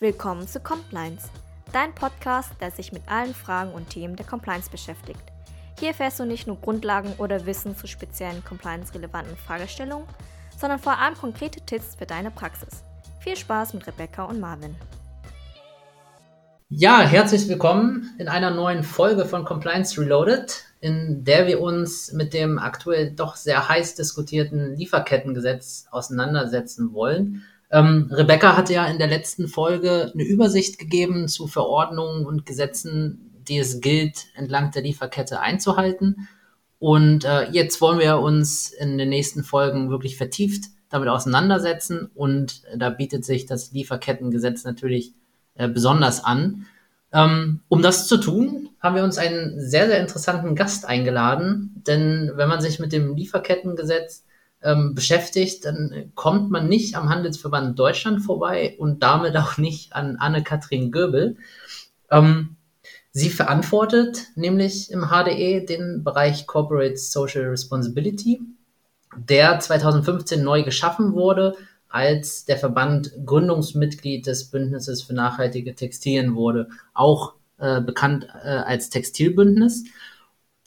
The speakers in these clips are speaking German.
Willkommen zu Compliance, dein Podcast, der sich mit allen Fragen und Themen der Compliance beschäftigt. Hier erfährst du nicht nur Grundlagen oder Wissen zu speziellen compliance-relevanten Fragestellungen, sondern vor allem konkrete Tipps für deine Praxis. Viel Spaß mit Rebecca und Marvin. Ja, herzlich willkommen in einer neuen Folge von Compliance Reloaded, in der wir uns mit dem aktuell doch sehr heiß diskutierten Lieferkettengesetz auseinandersetzen wollen. Ähm, Rebecca hatte ja in der letzten Folge eine Übersicht gegeben zu Verordnungen und Gesetzen, die es gilt, entlang der Lieferkette einzuhalten. Und äh, jetzt wollen wir uns in den nächsten Folgen wirklich vertieft damit auseinandersetzen. Und da bietet sich das Lieferkettengesetz natürlich äh, besonders an. Ähm, um das zu tun, haben wir uns einen sehr, sehr interessanten Gast eingeladen. Denn wenn man sich mit dem Lieferkettengesetz ähm, beschäftigt, dann kommt man nicht am Handelsverband Deutschland vorbei und damit auch nicht an Anne-Kathrin Göbel. Ähm, sie verantwortet nämlich im HDE den Bereich Corporate Social Responsibility, der 2015 neu geschaffen wurde, als der Verband Gründungsmitglied des Bündnisses für nachhaltige Textilien wurde, auch äh, bekannt äh, als Textilbündnis.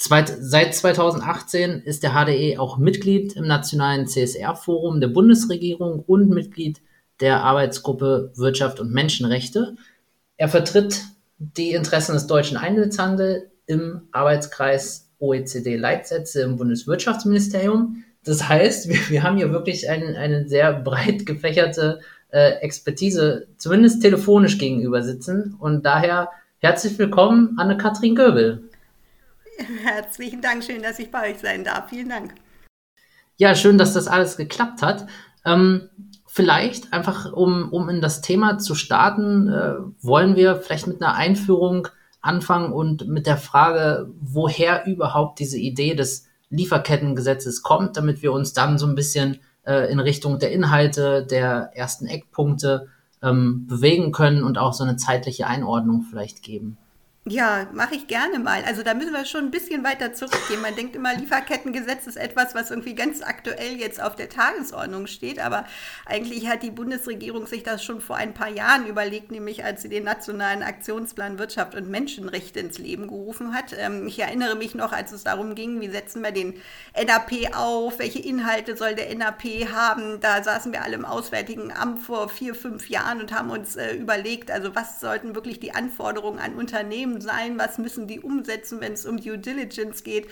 Seit 2018 ist der HDE auch Mitglied im Nationalen CSR-Forum der Bundesregierung und Mitglied der Arbeitsgruppe Wirtschaft und Menschenrechte. Er vertritt die Interessen des deutschen Einzelhandels im Arbeitskreis OECD-Leitsätze im Bundeswirtschaftsministerium. Das heißt, wir, wir haben hier wirklich ein, eine sehr breit gefächerte äh, Expertise, zumindest telefonisch gegenüber sitzen. Und daher herzlich willkommen, Anne-Kathrin Göbel. Herzlichen Dank, schön, dass ich bei euch sein darf. Vielen Dank. Ja, schön, dass das alles geklappt hat. Ähm, vielleicht einfach, um, um in das Thema zu starten, äh, wollen wir vielleicht mit einer Einführung anfangen und mit der Frage, woher überhaupt diese Idee des Lieferkettengesetzes kommt, damit wir uns dann so ein bisschen äh, in Richtung der Inhalte, der ersten Eckpunkte ähm, bewegen können und auch so eine zeitliche Einordnung vielleicht geben. Ja, mache ich gerne mal. Also da müssen wir schon ein bisschen weiter zurückgehen. Man denkt immer, Lieferkettengesetz ist etwas, was irgendwie ganz aktuell jetzt auf der Tagesordnung steht. Aber eigentlich hat die Bundesregierung sich das schon vor ein paar Jahren überlegt, nämlich als sie den Nationalen Aktionsplan Wirtschaft und Menschenrechte ins Leben gerufen hat. Ähm, ich erinnere mich noch, als es darum ging, wie setzen wir den NAP auf, welche Inhalte soll der NAP haben. Da saßen wir alle im Auswärtigen Amt vor vier, fünf Jahren und haben uns äh, überlegt, also was sollten wirklich die Anforderungen an Unternehmen Unternehmen sein, was müssen die umsetzen, wenn es um Due Diligence geht.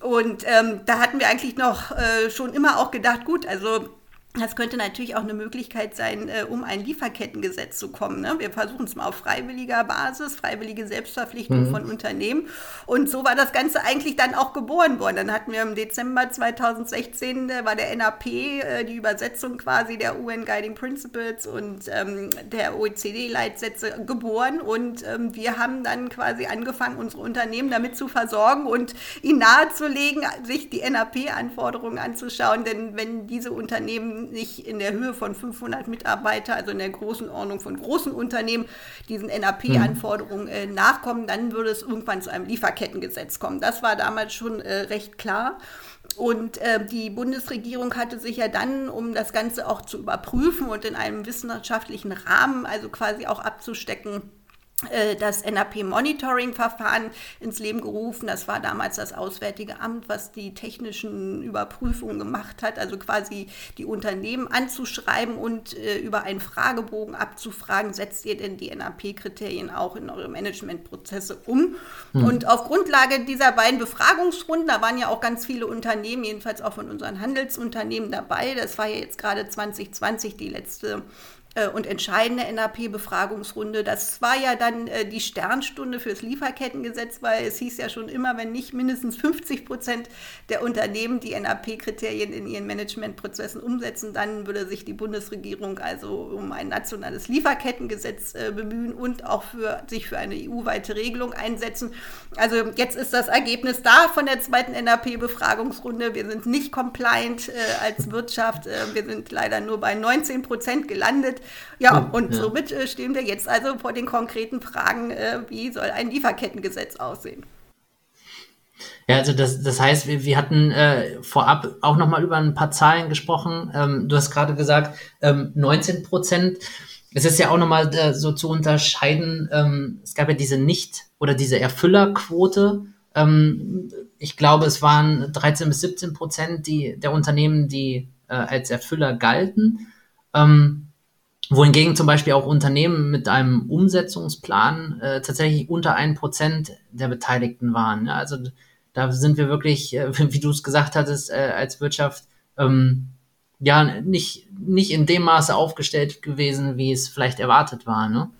Und ähm, da hatten wir eigentlich noch äh, schon immer auch gedacht, gut, also das könnte natürlich auch eine Möglichkeit sein, äh, um ein Lieferkettengesetz zu kommen. Ne? Wir versuchen es mal auf freiwilliger Basis, freiwillige Selbstverpflichtung mhm. von Unternehmen. Und so war das Ganze eigentlich dann auch geboren worden. Dann hatten wir im Dezember 2016, äh, war der NAP, äh, die Übersetzung quasi der UN Guiding Principles und ähm, der OECD-Leitsätze geboren. Und ähm, wir haben dann quasi angefangen, unsere Unternehmen damit zu versorgen und ihnen nahezulegen, sich die NAP-Anforderungen anzuschauen. Denn wenn diese Unternehmen nicht in der Höhe von 500 Mitarbeiter, also in der großen Ordnung von großen Unternehmen, diesen NAP-Anforderungen äh, nachkommen, dann würde es irgendwann zu einem Lieferkettengesetz kommen. Das war damals schon äh, recht klar. Und äh, die Bundesregierung hatte sich ja dann, um das Ganze auch zu überprüfen und in einem wissenschaftlichen Rahmen, also quasi auch abzustecken, das NAP-Monitoring-Verfahren ins Leben gerufen. Das war damals das Auswärtige Amt, was die technischen Überprüfungen gemacht hat, also quasi die Unternehmen anzuschreiben und äh, über einen Fragebogen abzufragen, setzt ihr denn die NAP-Kriterien auch in eure Managementprozesse um? Mhm. Und auf Grundlage dieser beiden Befragungsrunden, da waren ja auch ganz viele Unternehmen, jedenfalls auch von unseren Handelsunternehmen dabei, das war ja jetzt gerade 2020 die letzte äh, und entscheidende NAP-Befragungsrunde. Das war ja dann äh, die Sternstunde fürs Lieferkettengesetz, weil es hieß ja schon immer, wenn nicht mindestens 50 Prozent der Unternehmen die NAP-Kriterien in ihren Managementprozessen umsetzen, dann würde sich die Bundesregierung also um ein nationales Lieferkettengesetz äh, bemühen und auch für, sich für eine EU-weite Regelung einsetzen. Also jetzt ist das Ergebnis da von der zweiten NAP-Befragungsrunde. Wir sind nicht compliant äh, als Wirtschaft. Äh, wir sind leider nur bei 19 Prozent gelandet. Ja, und ja. somit äh, stehen wir jetzt also vor den konkreten Fragen, äh, wie soll ein Lieferkettengesetz aussehen? Ja, also das, das heißt, wir, wir hatten äh, vorab auch nochmal über ein paar Zahlen gesprochen. Ähm, du hast gerade gesagt, ähm, 19 Prozent. es ist ja auch nochmal äh, so zu unterscheiden, ähm, es gab ja diese Nicht- oder diese Erfüllerquote. Ähm, ich glaube, es waren 13 bis 17 Prozent die, der Unternehmen, die äh, als Erfüller galten. Ähm, wohingegen zum Beispiel auch Unternehmen mit einem Umsetzungsplan äh, tatsächlich unter ein Prozent der Beteiligten waren. Ja? Also da sind wir wirklich, äh, wie du es gesagt hattest, äh, als Wirtschaft ähm, ja nicht, nicht in dem Maße aufgestellt gewesen, wie es vielleicht erwartet war. Ne?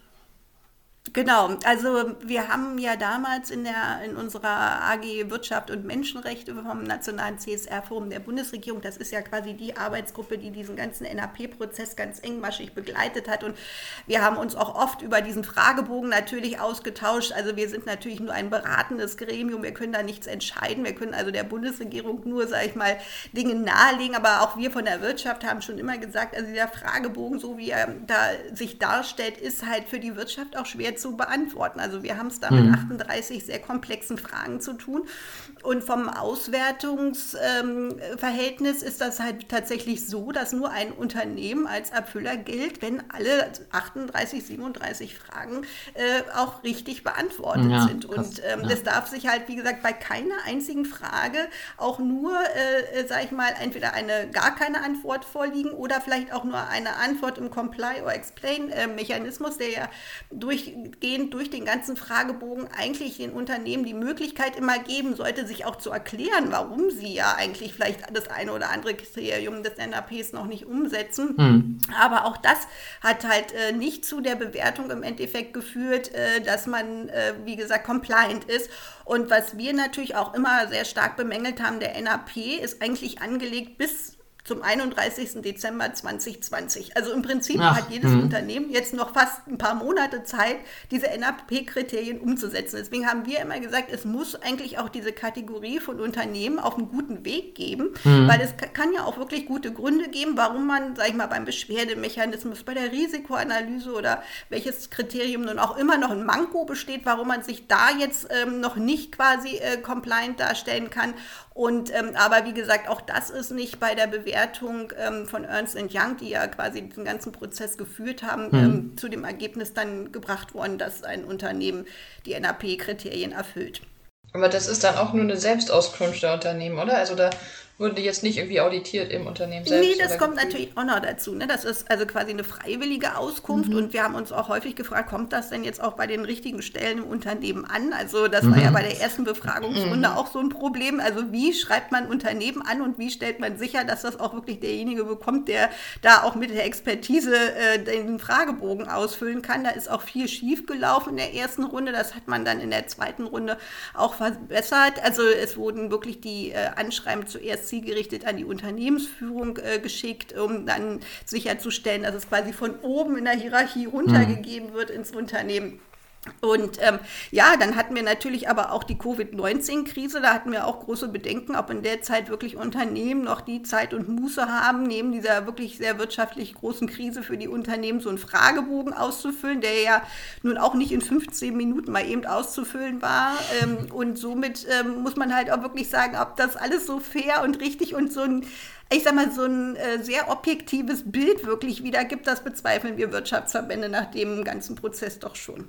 Genau, also wir haben ja damals in, der, in unserer AG Wirtschaft und Menschenrechte vom Nationalen CSR-Forum der Bundesregierung, das ist ja quasi die Arbeitsgruppe, die diesen ganzen NAP-Prozess ganz engmaschig begleitet hat. Und wir haben uns auch oft über diesen Fragebogen natürlich ausgetauscht. Also wir sind natürlich nur ein beratendes Gremium, wir können da nichts entscheiden. Wir können also der Bundesregierung nur, sage ich mal, Dinge nahelegen. Aber auch wir von der Wirtschaft haben schon immer gesagt, also dieser Fragebogen, so wie er da sich darstellt, ist halt für die Wirtschaft auch schwer zu beantworten. Also wir haben es da mit mhm. 38 sehr komplexen Fragen zu tun. Und vom Auswertungsverhältnis ähm, ist das halt tatsächlich so, dass nur ein Unternehmen als Abfüller gilt, wenn alle 38, 37 Fragen äh, auch richtig beantwortet ja, sind. Und ähm, ja. das darf sich halt, wie gesagt, bei keiner einzigen Frage auch nur, äh, sag ich mal, entweder eine gar keine Antwort vorliegen oder vielleicht auch nur eine Antwort im Comply or Explain äh, der ja durchgehend durch den ganzen Fragebogen eigentlich den Unternehmen die Möglichkeit immer geben sollte, sich auch zu erklären, warum sie ja eigentlich vielleicht das eine oder andere Kriterium des NAPs noch nicht umsetzen. Mhm. Aber auch das hat halt äh, nicht zu der Bewertung im Endeffekt geführt, äh, dass man, äh, wie gesagt, compliant ist. Und was wir natürlich auch immer sehr stark bemängelt haben, der NAP ist eigentlich angelegt bis zum 31. Dezember 2020. Also im Prinzip Ach, hat jedes mh. Unternehmen jetzt noch fast ein paar Monate Zeit, diese NAP-Kriterien umzusetzen. Deswegen haben wir immer gesagt, es muss eigentlich auch diese Kategorie von Unternehmen auf einen guten Weg geben, mhm. weil es kann ja auch wirklich gute Gründe geben, warum man, sag ich mal, beim Beschwerdemechanismus, bei der Risikoanalyse oder welches Kriterium nun auch immer noch ein Manko besteht, warum man sich da jetzt ähm, noch nicht quasi äh, compliant darstellen kann. Und ähm, aber wie gesagt, auch das ist nicht bei der Bewertung ähm, von Ernst Young, die ja quasi den ganzen Prozess geführt haben, mhm. ähm, zu dem Ergebnis dann gebracht worden, dass ein Unternehmen die NAP-Kriterien erfüllt. Aber das ist dann auch nur eine Selbstauskunft der Unternehmen, oder? Also da wurden die jetzt nicht irgendwie auditiert im Unternehmen selbst? Nee, das kommt gefühlt? natürlich auch noch dazu. Ne? Das ist also quasi eine freiwillige Auskunft mhm. und wir haben uns auch häufig gefragt, kommt das denn jetzt auch bei den richtigen Stellen im Unternehmen an? Also das mhm. war ja mhm. bei der ersten Befragungsrunde mhm. auch so ein Problem. Also wie schreibt man Unternehmen an und wie stellt man sicher, dass das auch wirklich derjenige bekommt, der da auch mit der Expertise äh, den Fragebogen ausfüllen kann? Da ist auch viel schief gelaufen in der ersten Runde. Das hat man dann in der zweiten Runde auch verbessert. Also es wurden wirklich die äh, Anschreiben zuerst zielgerichtet an die Unternehmensführung äh, geschickt, um dann sicherzustellen, dass es quasi von oben in der Hierarchie runtergegeben mhm. wird ins Unternehmen. Und ähm, ja, dann hatten wir natürlich aber auch die Covid-19-Krise. Da hatten wir auch große Bedenken, ob in der Zeit wirklich Unternehmen noch die Zeit und Muße haben, neben dieser wirklich sehr wirtschaftlich großen Krise für die Unternehmen so einen Fragebogen auszufüllen, der ja nun auch nicht in 15 Minuten mal eben auszufüllen war. Ähm, und somit ähm, muss man halt auch wirklich sagen, ob das alles so fair und richtig und so ein ich sag mal, so ein äh, sehr objektives Bild wirklich wiedergibt, das bezweifeln wir Wirtschaftsverbände nach dem ganzen Prozess doch schon.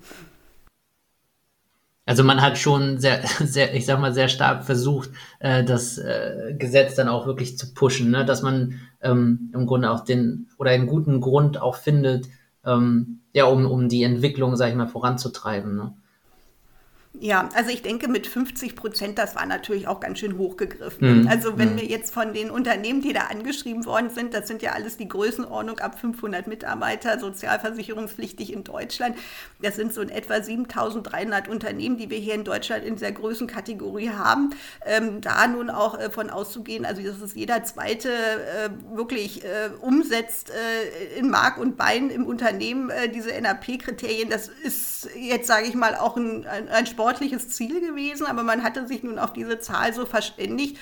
Also man hat schon sehr, sehr, ich sag mal, sehr stark versucht, äh, das äh, Gesetz dann auch wirklich zu pushen, ne? dass man ähm, im Grunde auch den oder einen guten Grund auch findet, ähm, ja, um, um die Entwicklung, sag ich mal, voranzutreiben. Ne? Ja, also ich denke mit 50 Prozent, das war natürlich auch ganz schön hochgegriffen. Mhm. Also wenn mhm. wir jetzt von den Unternehmen, die da angeschrieben worden sind, das sind ja alles die Größenordnung ab 500 Mitarbeiter, sozialversicherungspflichtig in Deutschland. Das sind so in etwa 7300 Unternehmen, die wir hier in Deutschland in dieser Größenkategorie haben. Ähm, da nun auch äh, von auszugehen, also dass es jeder zweite äh, wirklich äh, umsetzt äh, in Mark und Bein im Unternehmen äh, diese NAP-Kriterien, das ist jetzt, sage ich mal, auch ein, ein, ein Sport sportliches Ziel gewesen, aber man hatte sich nun auf diese Zahl so verständigt.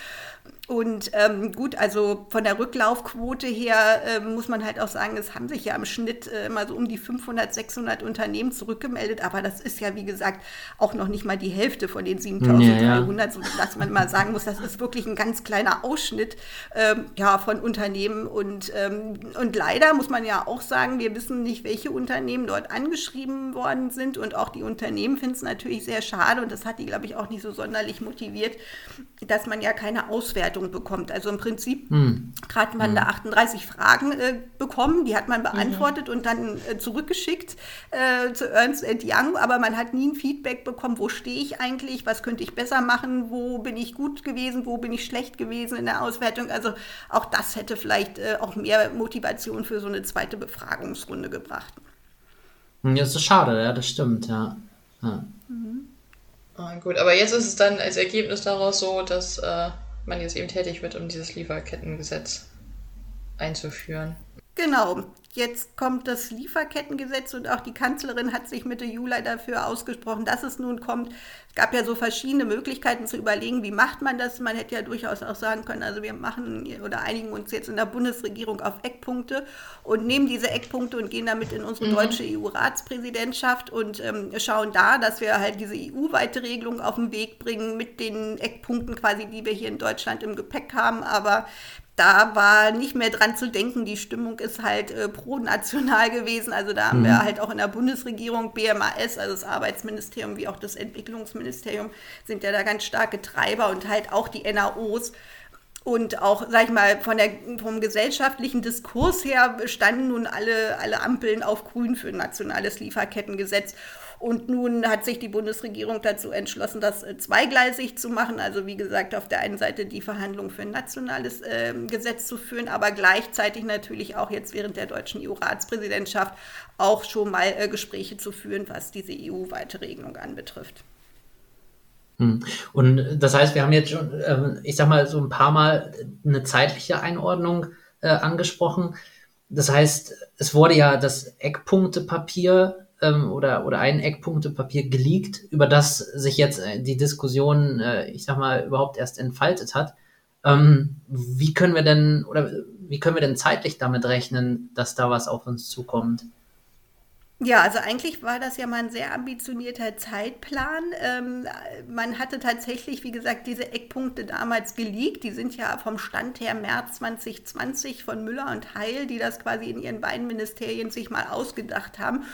Und ähm, gut, also von der Rücklaufquote her äh, muss man halt auch sagen, es haben sich ja im Schnitt äh, immer so um die 500, 600 Unternehmen zurückgemeldet. Aber das ist ja, wie gesagt, auch noch nicht mal die Hälfte von den 7300, ja, ja. sodass man mal sagen muss, das ist wirklich ein ganz kleiner Ausschnitt ähm, ja, von Unternehmen. Und, ähm, und leider muss man ja auch sagen, wir wissen nicht, welche Unternehmen dort angeschrieben worden sind. Und auch die Unternehmen finden es natürlich sehr schade. Und das hat die, glaube ich, auch nicht so sonderlich motiviert, dass man ja keine Auswertung Bewertung bekommt. Also im Prinzip hm. hat man hm. da 38 Fragen äh, bekommen, die hat man beantwortet mhm. und dann äh, zurückgeschickt äh, zu Ernst Young, aber man hat nie ein Feedback bekommen, wo stehe ich eigentlich, was könnte ich besser machen, wo bin ich gut gewesen, wo bin ich schlecht gewesen in der Auswertung. Also auch das hätte vielleicht äh, auch mehr Motivation für so eine zweite Befragungsrunde gebracht. Hm, ja, das ist schade, ja, das stimmt, ja. ja. Mhm. Oh, gut, aber jetzt ist es dann als Ergebnis daraus so, dass äh, man jetzt eben tätig wird, um dieses Lieferkettengesetz einzuführen. Genau, jetzt kommt das Lieferkettengesetz und auch die Kanzlerin hat sich Mitte Juli dafür ausgesprochen, dass es nun kommt. Es gab ja so verschiedene Möglichkeiten zu überlegen, wie macht man das. Man hätte ja durchaus auch sagen können, also wir machen oder einigen uns jetzt in der Bundesregierung auf Eckpunkte und nehmen diese Eckpunkte und gehen damit in unsere mhm. deutsche EU-Ratspräsidentschaft und ähm, schauen da, dass wir halt diese EU-weite Regelung auf den Weg bringen mit den Eckpunkten quasi, die wir hier in Deutschland im Gepäck haben. Aber da war nicht mehr dran zu denken. Die Stimmung ist halt äh, pro-national gewesen. Also da haben mhm. wir halt auch in der Bundesregierung BMAS, also das Arbeitsministerium wie auch das Entwicklungsministerium, sind ja da ganz starke Treiber und halt auch die NAOs. Und auch, sag ich mal, von der, vom gesellschaftlichen Diskurs her standen nun alle, alle Ampeln auf Grün für ein nationales Lieferkettengesetz. Und nun hat sich die Bundesregierung dazu entschlossen, das äh, zweigleisig zu machen. Also wie gesagt, auf der einen Seite die Verhandlungen für ein nationales äh, Gesetz zu führen, aber gleichzeitig natürlich auch jetzt während der deutschen EU-Ratspräsidentschaft auch schon mal äh, Gespräche zu führen, was diese EU-weite Regelung anbetrifft. Hm. Und das heißt, wir haben jetzt schon, ähm, ich sag mal, so ein paar Mal eine zeitliche Einordnung äh, angesprochen. Das heißt, es wurde ja das Eckpunktepapier ähm, oder, oder ein Eckpunktepapier geleakt, über das sich jetzt äh, die Diskussion, äh, ich sag mal, überhaupt erst entfaltet hat. Ähm, wie können wir denn oder wie können wir denn zeitlich damit rechnen, dass da was auf uns zukommt? Ja, also eigentlich war das ja mal ein sehr ambitionierter Zeitplan. Ähm, man hatte tatsächlich, wie gesagt, diese Eckpunkte damals geleakt. Die sind ja vom Stand her März 2020 von Müller und Heil, die das quasi in ihren beiden Ministerien sich mal ausgedacht haben.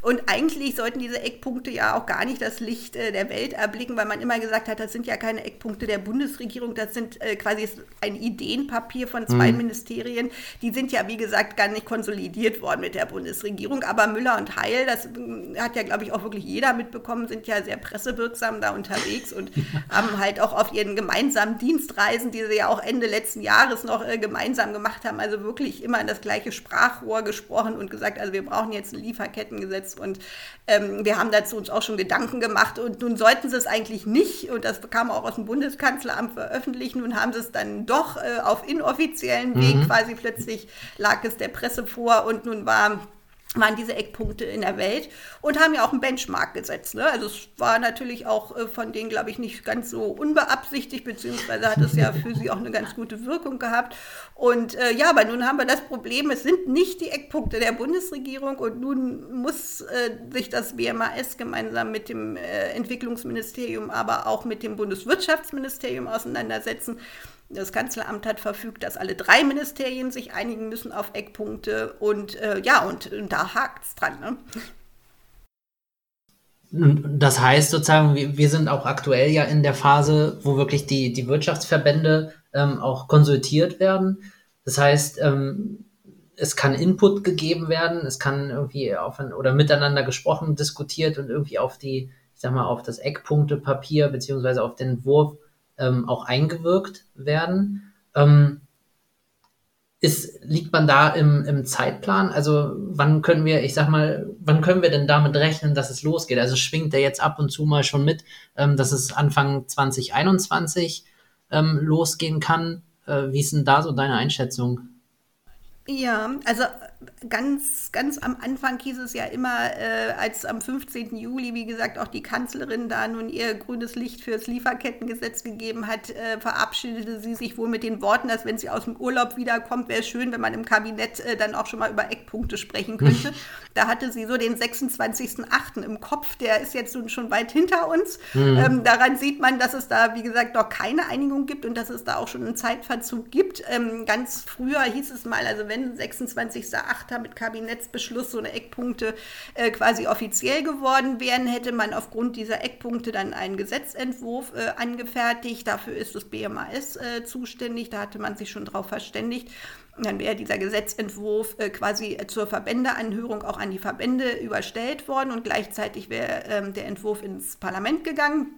Und eigentlich sollten diese Eckpunkte ja auch gar nicht das Licht äh, der Welt erblicken, weil man immer gesagt hat, das sind ja keine Eckpunkte der Bundesregierung, das sind äh, quasi ein Ideenpapier von zwei mhm. Ministerien. Die sind ja, wie gesagt, gar nicht konsolidiert worden mit der Bundesregierung. Aber Müller und Heil, das äh, hat ja, glaube ich, auch wirklich jeder mitbekommen, sind ja sehr pressewirksam da unterwegs und haben halt auch auf ihren gemeinsamen Dienstreisen, die sie ja auch Ende letzten Jahres noch äh, gemeinsam gemacht haben, also wirklich immer in das gleiche Sprachrohr gesprochen und gesagt, also wir brauchen jetzt ein Lieferkettengesetz und ähm, wir haben dazu uns auch schon Gedanken gemacht und nun sollten sie es eigentlich nicht und das kam auch aus dem Bundeskanzleramt veröffentlicht. Nun haben sie es dann doch äh, auf inoffiziellen Weg mhm. quasi plötzlich lag es der Presse vor und nun war waren diese Eckpunkte in der Welt und haben ja auch einen Benchmark gesetzt. Ne? Also es war natürlich auch äh, von denen, glaube ich, nicht ganz so unbeabsichtigt, beziehungsweise hat es ja für sie auch eine ganz gute Wirkung gehabt. Und äh, ja, aber nun haben wir das Problem, es sind nicht die Eckpunkte der Bundesregierung und nun muss äh, sich das BMAS gemeinsam mit dem äh, Entwicklungsministerium, aber auch mit dem Bundeswirtschaftsministerium auseinandersetzen. Das Kanzleramt hat verfügt, dass alle drei Ministerien sich einigen müssen auf Eckpunkte. Und äh, ja, und, und da hakt es dran. Ne? Das heißt sozusagen, wir sind auch aktuell ja in der Phase, wo wirklich die, die Wirtschaftsverbände ähm, auch konsultiert werden. Das heißt, ähm, es kann Input gegeben werden, es kann irgendwie auf ein, oder miteinander gesprochen, diskutiert und irgendwie auf die, ich sag mal, auf das Eckpunktepapier beziehungsweise auf den Entwurf ähm, auch eingewirkt werden. Ähm, ist, liegt man da im, im Zeitplan? Also wann können wir, ich sag mal, wann können wir denn damit rechnen, dass es losgeht? Also schwingt der jetzt ab und zu mal schon mit, ähm, dass es Anfang 2021 ähm, losgehen kann? Äh, wie ist denn da so deine Einschätzung? Ja, also ganz, ganz am Anfang hieß es ja immer, äh, als am 15. Juli, wie gesagt, auch die Kanzlerin da nun ihr grünes Licht fürs Lieferkettengesetz gegeben hat, äh, verabschiedete sie sich wohl mit den Worten, dass wenn sie aus dem Urlaub wiederkommt, wäre schön, wenn man im Kabinett äh, dann auch schon mal über Eckpunkte sprechen könnte. da hatte sie so den 26.08. im Kopf, der ist jetzt nun schon weit hinter uns. Mhm. Ähm, daran sieht man, dass es da, wie gesagt, noch keine Einigung gibt und dass es da auch schon einen Zeitverzug gibt. Ähm, ganz früher hieß es mal, also wenn 26.08. mit Kabinettsbeschluss so eine Eckpunkte äh, quasi offiziell geworden wären, hätte man aufgrund dieser Eckpunkte dann einen Gesetzentwurf äh, angefertigt. Dafür ist das BMAS äh, zuständig. Da hatte man sich schon drauf verständigt. Dann wäre dieser Gesetzentwurf äh, quasi zur Verbändeanhörung auch an die Verbände überstellt worden und gleichzeitig wäre ähm, der Entwurf ins Parlament gegangen.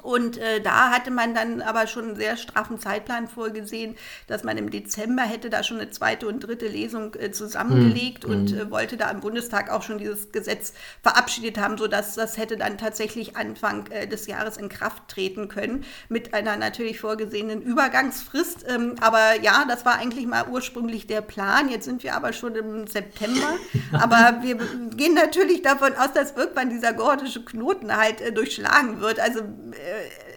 Und äh, da hatte man dann aber schon einen sehr straffen Zeitplan vorgesehen, dass man im Dezember hätte da schon eine zweite und dritte Lesung äh, zusammengelegt mhm. und hm. äh, wollte da im Bundestag auch schon dieses Gesetz verabschiedet haben, sodass das hätte dann tatsächlich Anfang äh, des Jahres in Kraft treten können, mit einer natürlich vorgesehenen Übergangsfrist. Ähm, aber ja, das war eigentlich mal ursprünglich der Plan. Jetzt sind wir aber schon im September. aber wir gehen natürlich davon aus, dass irgendwann dieser gordische Knoten halt äh, durchschlagen wird. Also äh,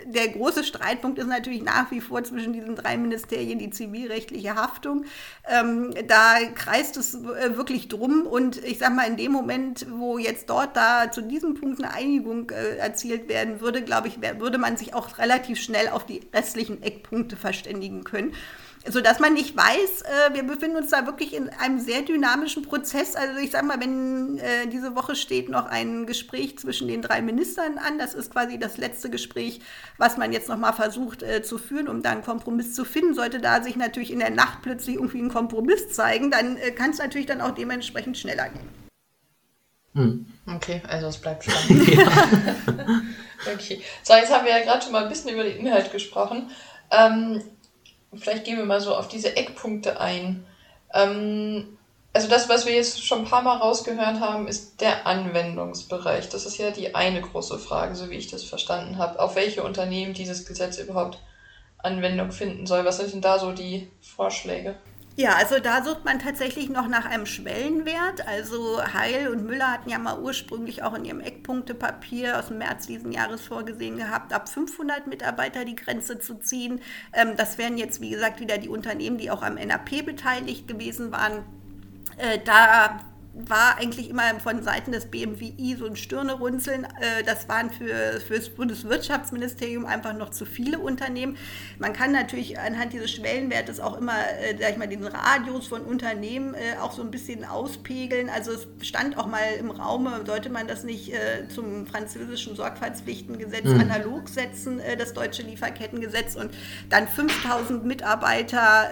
der große Streitpunkt ist natürlich nach wie vor zwischen diesen drei Ministerien die zivilrechtliche Haftung. Ähm, da kreist es äh, wirklich drum und ich sage mal, in dem Moment, wo jetzt dort da zu diesem Punkt eine Einigung äh, erzielt werden würde, glaube ich, würde man sich auch relativ schnell auf die restlichen Eckpunkte verständigen können sodass man nicht weiß, äh, wir befinden uns da wirklich in einem sehr dynamischen Prozess. Also ich sage mal, wenn äh, diese Woche steht noch ein Gespräch zwischen den drei Ministern an, das ist quasi das letzte Gespräch, was man jetzt noch mal versucht äh, zu führen, um da einen Kompromiss zu finden. Sollte da sich natürlich in der Nacht plötzlich irgendwie ein Kompromiss zeigen, dann äh, kann es natürlich dann auch dementsprechend schneller gehen. Hm. Okay, also es bleibt spannend. okay. So, jetzt haben wir ja gerade schon mal ein bisschen über den Inhalt gesprochen. Ähm, vielleicht gehen wir mal so auf diese Eckpunkte ein. Ähm, also das, was wir jetzt schon ein paar Mal rausgehört haben, ist der Anwendungsbereich. Das ist ja die eine große Frage, so wie ich das verstanden habe. Auf welche Unternehmen dieses Gesetz überhaupt Anwendung finden soll. Was sind denn da so die Vorschläge? Ja, also da sucht man tatsächlich noch nach einem Schwellenwert. Also Heil und Müller hatten ja mal ursprünglich auch in ihrem Eckpunktepapier aus dem März diesen Jahres vorgesehen gehabt, ab 500 Mitarbeiter die Grenze zu ziehen. Ähm, das wären jetzt, wie gesagt, wieder die Unternehmen, die auch am NAP beteiligt gewesen waren. Äh, da war eigentlich immer von Seiten des BMWI so ein Stirnerunzeln. Äh, das waren für, für das Bundeswirtschaftsministerium einfach noch zu viele Unternehmen. Man kann natürlich anhand dieses Schwellenwertes auch immer, äh, sag ich mal, den Radius von Unternehmen äh, auch so ein bisschen auspegeln. Also es stand auch mal im Raum, sollte man das nicht zum französischen Sorgfaltspflichtengesetz mhm. analog setzen, das deutsche Lieferkettengesetz und dann 5000 Mitarbeiter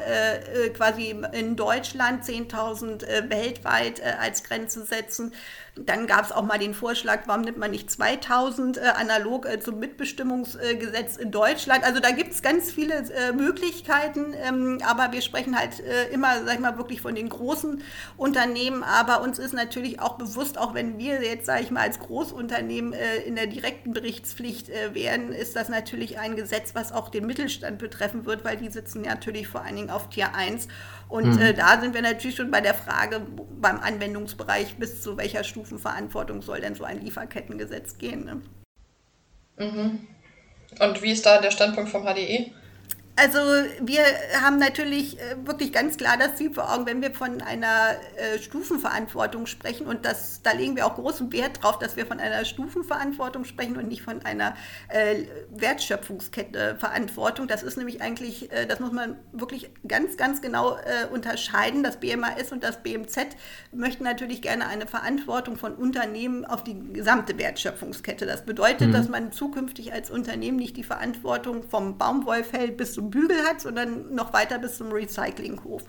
quasi in Deutschland, 10.000 weltweit als Grenze setzen. Dann gab es auch mal den Vorschlag, warum nimmt man nicht 2000 äh, analog äh, zum Mitbestimmungsgesetz in Deutschland. Also da gibt es ganz viele äh, Möglichkeiten, ähm, aber wir sprechen halt äh, immer, sag ich mal, wirklich von den großen Unternehmen. Aber uns ist natürlich auch bewusst, auch wenn wir jetzt, sage ich mal, als Großunternehmen äh, in der direkten Berichtspflicht äh, wären, ist das natürlich ein Gesetz, was auch den Mittelstand betreffen wird, weil die sitzen natürlich vor allen Dingen auf Tier 1. Und mhm. da sind wir natürlich schon bei der Frage beim Anwendungsbereich, bis zu welcher Stufe Stufenverantwortung soll denn so ein Lieferkettengesetz gehen? Ne? Mhm. Und wie ist da der Standpunkt vom HDE? Also wir haben natürlich äh, wirklich ganz klar das Ziel vor Augen, wenn wir von einer äh, Stufenverantwortung sprechen und das, da legen wir auch großen Wert drauf, dass wir von einer Stufenverantwortung sprechen und nicht von einer äh, Wertschöpfungskette-Verantwortung. Das ist nämlich eigentlich, das muss man wirklich ganz, ganz genau unterscheiden. Das BMAS und das BMZ möchten natürlich gerne eine Verantwortung von Unternehmen auf die gesamte Wertschöpfungskette. Das bedeutet, mhm. dass man zukünftig als Unternehmen nicht die Verantwortung vom Baumwollfeld bis zum Bügel hat, sondern noch weiter bis zum Recyclinghof.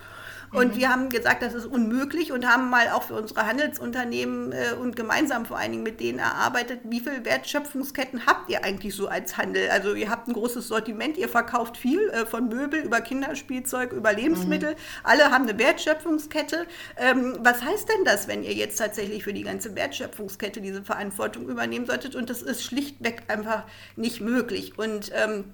Und mhm. wir haben gesagt, das ist unmöglich und haben mal auch für unsere Handelsunternehmen äh, und gemeinsam vor allen Dingen mit denen erarbeitet, wie viele Wertschöpfungsketten habt ihr eigentlich so als Handel? Also ihr habt ein großes Sortiment, ihr verkauft viel, äh, von Möbel über Kinderspielzeug, über Lebensmittel. Mhm. Alle haben eine Wertschöpfungskette. Ähm, was heißt denn das, wenn ihr jetzt tatsächlich für die ganze Wertschöpfungskette diese Verantwortung übernehmen solltet? Und das ist schlichtweg einfach nicht möglich. Und ähm,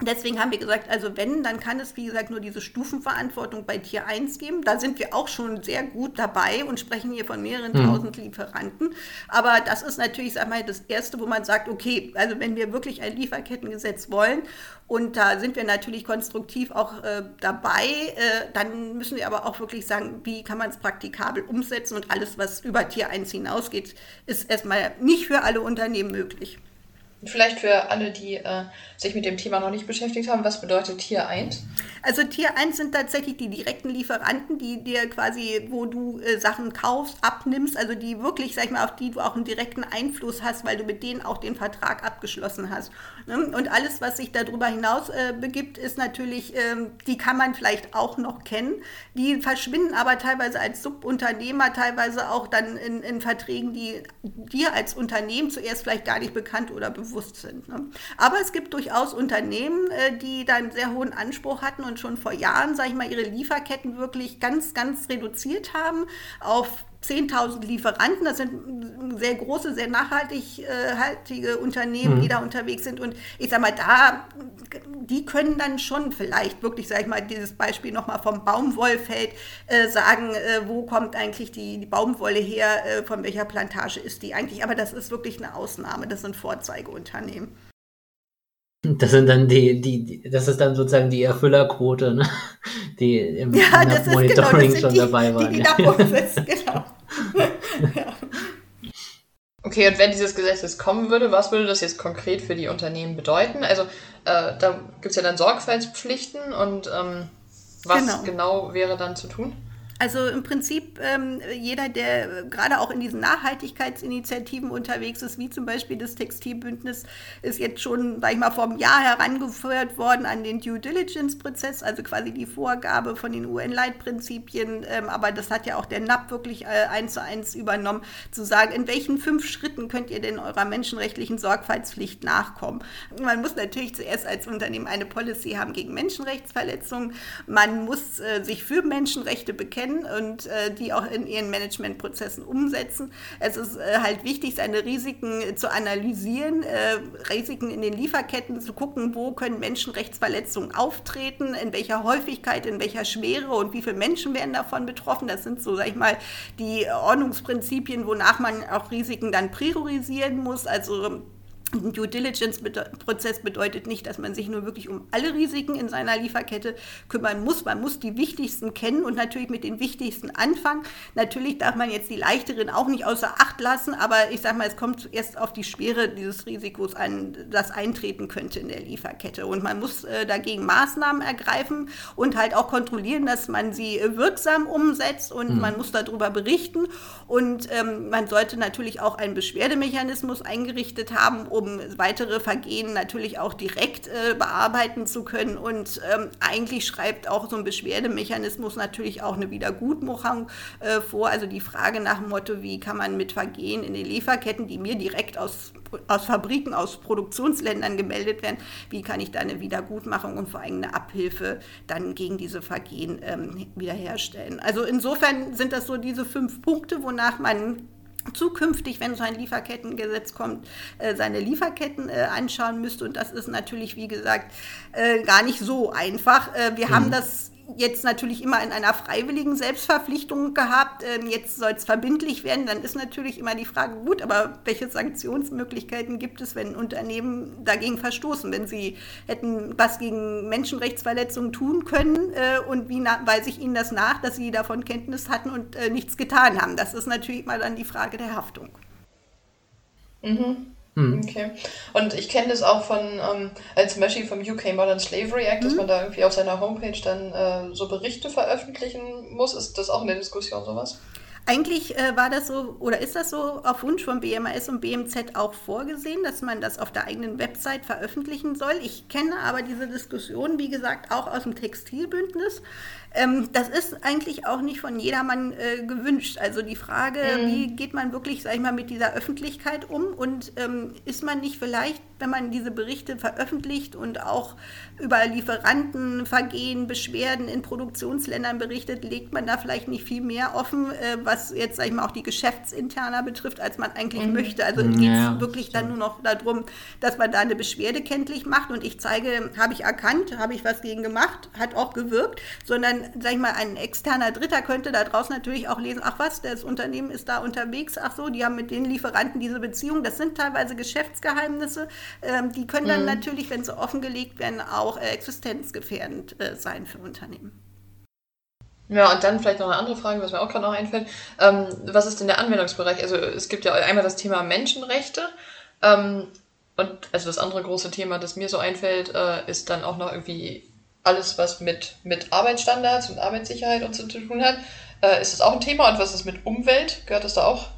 Deswegen haben wir gesagt, also wenn, dann kann es, wie gesagt, nur diese Stufenverantwortung bei Tier 1 geben. Da sind wir auch schon sehr gut dabei und sprechen hier von mehreren mhm. tausend Lieferanten. Aber das ist natürlich, sag mal, das Erste, wo man sagt, okay, also wenn wir wirklich ein Lieferkettengesetz wollen und da sind wir natürlich konstruktiv auch äh, dabei, äh, dann müssen wir aber auch wirklich sagen, wie kann man es praktikabel umsetzen und alles, was über Tier 1 hinausgeht, ist erstmal nicht für alle Unternehmen möglich. Vielleicht für alle, die äh, sich mit dem Thema noch nicht beschäftigt haben, was bedeutet Tier 1? Also Tier 1 sind tatsächlich die direkten Lieferanten, die dir quasi, wo du äh, Sachen kaufst, abnimmst, also die wirklich, sag ich mal, auf die du auch einen direkten Einfluss hast, weil du mit denen auch den Vertrag abgeschlossen hast. Ne? Und alles, was sich darüber hinaus äh, begibt, ist natürlich, ähm, die kann man vielleicht auch noch kennen. Die verschwinden aber teilweise als Subunternehmer, teilweise auch dann in, in Verträgen, die dir als Unternehmen zuerst vielleicht gar nicht bekannt oder bewusst sind. Ne? Aber es gibt durchaus Unternehmen, äh, die da einen sehr hohen Anspruch hatten und schon vor Jahren, sage ich mal, ihre Lieferketten wirklich ganz, ganz reduziert haben auf 10.000 Lieferanten. Das sind sehr große, sehr nachhaltige äh, Unternehmen, mhm. die da unterwegs sind. Und ich sage mal, da, die können dann schon vielleicht wirklich, sage ich mal, dieses Beispiel nochmal vom Baumwollfeld äh, sagen, äh, wo kommt eigentlich die, die Baumwolle her, äh, von welcher Plantage ist die eigentlich. Aber das ist wirklich eine Ausnahme. Das sind Vorzeigeunternehmen. Das sind dann die, die, die, das ist dann sozusagen die Erfüllerquote, ne? die im ja, das Monitoring genau, das schon die, dabei waren. Die, die da umsetzt, genau. ja. Okay, und wenn dieses Gesetz jetzt kommen würde, was würde das jetzt konkret für die Unternehmen bedeuten? Also äh, da gibt es ja dann Sorgfaltspflichten und ähm, was genau. genau wäre dann zu tun? Also im Prinzip ähm, jeder, der gerade auch in diesen Nachhaltigkeitsinitiativen unterwegs ist, wie zum Beispiel das Textilbündnis, ist jetzt schon, sag ich mal, vor einem Jahr herangeführt worden an den Due Diligence-Prozess, also quasi die Vorgabe von den UN-Leitprinzipien. Ähm, aber das hat ja auch der NAP wirklich äh, eins zu eins übernommen, zu sagen, in welchen fünf Schritten könnt ihr denn eurer menschenrechtlichen Sorgfaltspflicht nachkommen. Man muss natürlich zuerst als Unternehmen eine Policy haben gegen Menschenrechtsverletzungen. Man muss äh, sich für Menschenrechte bekennen kennen und äh, die auch in ihren Managementprozessen umsetzen. Es ist äh, halt wichtig, seine Risiken zu analysieren, äh, Risiken in den Lieferketten zu gucken, wo können Menschenrechtsverletzungen auftreten, in welcher Häufigkeit, in welcher Schwere und wie viele Menschen werden davon betroffen. Das sind so, sag ich mal, die Ordnungsprinzipien, wonach man auch Risiken dann priorisieren muss. Also ein Due Diligence-Prozess bedeutet nicht, dass man sich nur wirklich um alle Risiken in seiner Lieferkette kümmern muss. Man muss die wichtigsten kennen und natürlich mit den wichtigsten anfangen. Natürlich darf man jetzt die leichteren auch nicht außer Acht lassen, aber ich sage mal, es kommt erst auf die Schwere dieses Risikos an, das eintreten könnte in der Lieferkette. Und man muss äh, dagegen Maßnahmen ergreifen und halt auch kontrollieren, dass man sie äh, wirksam umsetzt und mhm. man muss darüber berichten. Und ähm, man sollte natürlich auch einen Beschwerdemechanismus eingerichtet haben, um um weitere Vergehen natürlich auch direkt äh, bearbeiten zu können. Und ähm, eigentlich schreibt auch so ein Beschwerdemechanismus natürlich auch eine Wiedergutmachung äh, vor. Also die Frage nach dem Motto, wie kann man mit Vergehen in den Lieferketten, die mir direkt aus, aus Fabriken, aus Produktionsländern gemeldet werden, wie kann ich da eine Wiedergutmachung und vor allem eine Abhilfe dann gegen diese Vergehen ähm, wiederherstellen. Also insofern sind das so diese fünf Punkte, wonach man zukünftig, wenn so ein Lieferkettengesetz kommt, äh, seine Lieferketten äh, anschauen müsste. Und das ist natürlich, wie gesagt, äh, gar nicht so einfach. wir mhm. haben das jetzt natürlich immer in einer freiwilligen Selbstverpflichtung gehabt. Ähm, jetzt soll es verbindlich werden. Dann ist natürlich immer die Frage, gut, aber welche Sanktionsmöglichkeiten gibt es, wenn Unternehmen dagegen verstoßen, wenn sie hätten was gegen Menschenrechtsverletzungen tun können äh, und wie weise ich ihnen das nach, dass sie davon Kenntnis hatten und äh, nichts getan haben. Das ist natürlich mal dann die Frage der Haftung. Mhm. Mhm. Okay. Und ich kenne das auch von, ähm, also zum Beispiel vom UK Modern Slavery Act, mhm. dass man da irgendwie auf seiner Homepage dann äh, so Berichte veröffentlichen muss. Ist das auch in der Diskussion sowas? Eigentlich äh, war das so oder ist das so auf Wunsch von BMAS und BMZ auch vorgesehen, dass man das auf der eigenen Website veröffentlichen soll. Ich kenne aber diese Diskussion, wie gesagt, auch aus dem Textilbündnis. Ähm, das ist eigentlich auch nicht von jedermann äh, gewünscht. Also die Frage, mhm. wie geht man wirklich, sag ich mal, mit dieser Öffentlichkeit um und ähm, ist man nicht vielleicht, wenn man diese Berichte veröffentlicht und auch über Lieferantenvergehen, Beschwerden in Produktionsländern berichtet, legt man da vielleicht nicht viel mehr offen, äh, was jetzt, sag ich mal, auch die Geschäftsinterner betrifft, als man eigentlich mhm. möchte. Also geht es ja, wirklich dann nur noch darum, dass man da eine Beschwerde kenntlich macht und ich zeige, habe ich erkannt, habe ich was gegen gemacht, hat auch gewirkt, sondern, sag ich mal, ein externer Dritter könnte da draußen natürlich auch lesen, ach was, das Unternehmen ist da unterwegs, ach so, die haben mit den Lieferanten diese Beziehung. Das sind teilweise Geschäftsgeheimnisse, ähm, die können dann mhm. natürlich, wenn sie offengelegt werden, auch äh, existenzgefährdend äh, sein für Unternehmen. Ja, und dann vielleicht noch eine andere Frage, was mir auch gerade noch einfällt. Ähm, was ist denn der Anwendungsbereich? Also es gibt ja einmal das Thema Menschenrechte. Ähm, und also das andere große Thema, das mir so einfällt, äh, ist dann auch noch irgendwie alles, was mit, mit Arbeitsstandards und Arbeitssicherheit und so zu tun hat. Äh, ist das auch ein Thema? Und was ist mit Umwelt? Gehört das da auch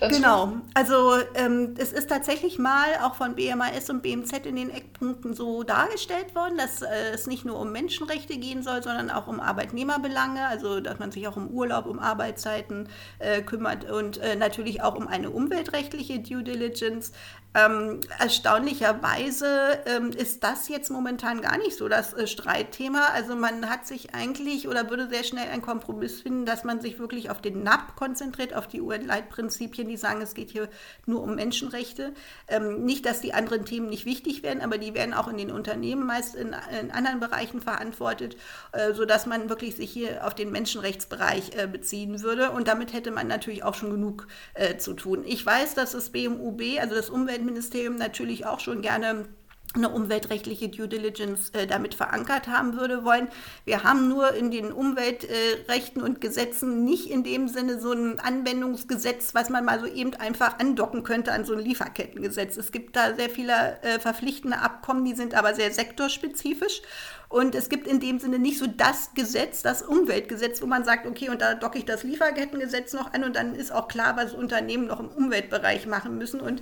dazu? Genau, also ähm, es ist tatsächlich mal auch von BMAS und BMZ in den Eckpunkten so dargestellt worden, dass äh, es nicht nur um Menschenrechte gehen soll, sondern auch um Arbeitnehmerbelange, also dass man sich auch um Urlaub, um Arbeitszeiten äh, kümmert und äh, natürlich auch um eine umweltrechtliche Due Diligence. Ähm, erstaunlicherweise ähm, ist das jetzt momentan gar nicht so das äh, Streitthema. Also man hat sich eigentlich oder würde sehr schnell einen Kompromiss finden, dass man sich wirklich auf den NAP konzentriert, auf die UN-Leitprinzipien, die sagen, es geht hier nur um Menschenrechte. Ähm, nicht, dass die anderen Themen nicht wichtig werden, aber die werden auch in den Unternehmen meist in, in anderen Bereichen verantwortet, äh, sodass man wirklich sich hier auf den Menschenrechtsbereich äh, beziehen würde. Und damit hätte man natürlich auch schon genug äh, zu tun. Ich weiß, dass das BMUB, also das Umwelt Umweltministerium natürlich auch schon gerne eine umweltrechtliche Due Diligence äh, damit verankert haben würde wollen. Wir haben nur in den Umweltrechten äh, und Gesetzen nicht in dem Sinne so ein Anwendungsgesetz, was man mal so eben einfach andocken könnte an so ein Lieferkettengesetz. Es gibt da sehr viele äh, verpflichtende Abkommen, die sind aber sehr sektorspezifisch und es gibt in dem Sinne nicht so das Gesetz, das Umweltgesetz, wo man sagt, okay, und da docke ich das Lieferkettengesetz noch an und dann ist auch klar, was Unternehmen noch im Umweltbereich machen müssen. Und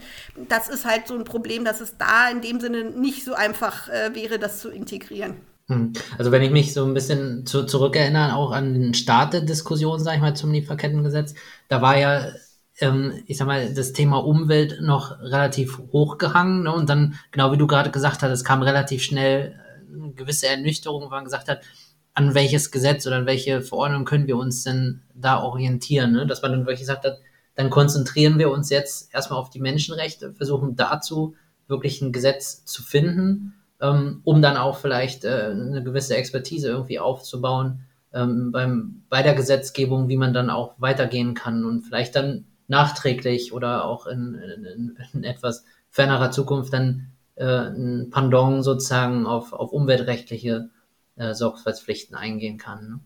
das ist halt so ein Problem, dass es da in dem Sinne nicht so einfach äh, wäre, das zu integrieren. Hm. Also wenn ich mich so ein bisschen zu, zurückerinnere, auch an den Start der Diskussion, sage ich mal, zum Lieferkettengesetz, da war ja ähm, ich sag mal, das Thema Umwelt noch relativ hochgehangen. Ne? Und dann, genau wie du gerade gesagt hast, es kam relativ schnell eine gewisse Ernüchterung, wo man gesagt hat, an welches Gesetz oder an welche Verordnung können wir uns denn da orientieren, ne? dass man dann wirklich gesagt hat, dann konzentrieren wir uns jetzt erstmal auf die Menschenrechte, versuchen dazu wirklich ein Gesetz zu finden, ähm, um dann auch vielleicht äh, eine gewisse Expertise irgendwie aufzubauen ähm, beim, bei der Gesetzgebung, wie man dann auch weitergehen kann und vielleicht dann nachträglich oder auch in, in, in etwas fernerer Zukunft dann äh, ein Pendant sozusagen auf, auf umweltrechtliche äh, Sorgfaltspflichten eingehen kann. Ne?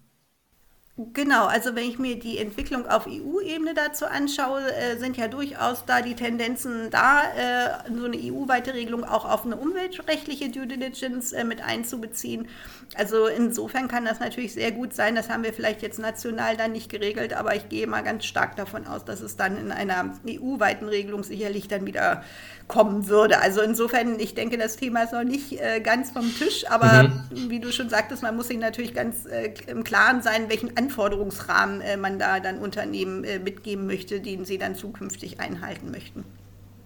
Genau, also wenn ich mir die Entwicklung auf EU-Ebene dazu anschaue, äh, sind ja durchaus da die Tendenzen da, äh, so eine EU-weite Regelung auch auf eine umweltrechtliche Due Diligence äh, mit einzubeziehen. Also insofern kann das natürlich sehr gut sein. Das haben wir vielleicht jetzt national dann nicht geregelt, aber ich gehe mal ganz stark davon aus, dass es dann in einer EU-weiten Regelung sicherlich dann wieder kommen würde. Also insofern, ich denke, das Thema ist noch nicht äh, ganz vom Tisch, aber mhm. wie du schon sagtest, man muss sich natürlich ganz äh, im Klaren sein, welchen Anforderungsrahmen äh, man da dann Unternehmen äh, mitgeben möchte, den sie dann zukünftig einhalten möchten.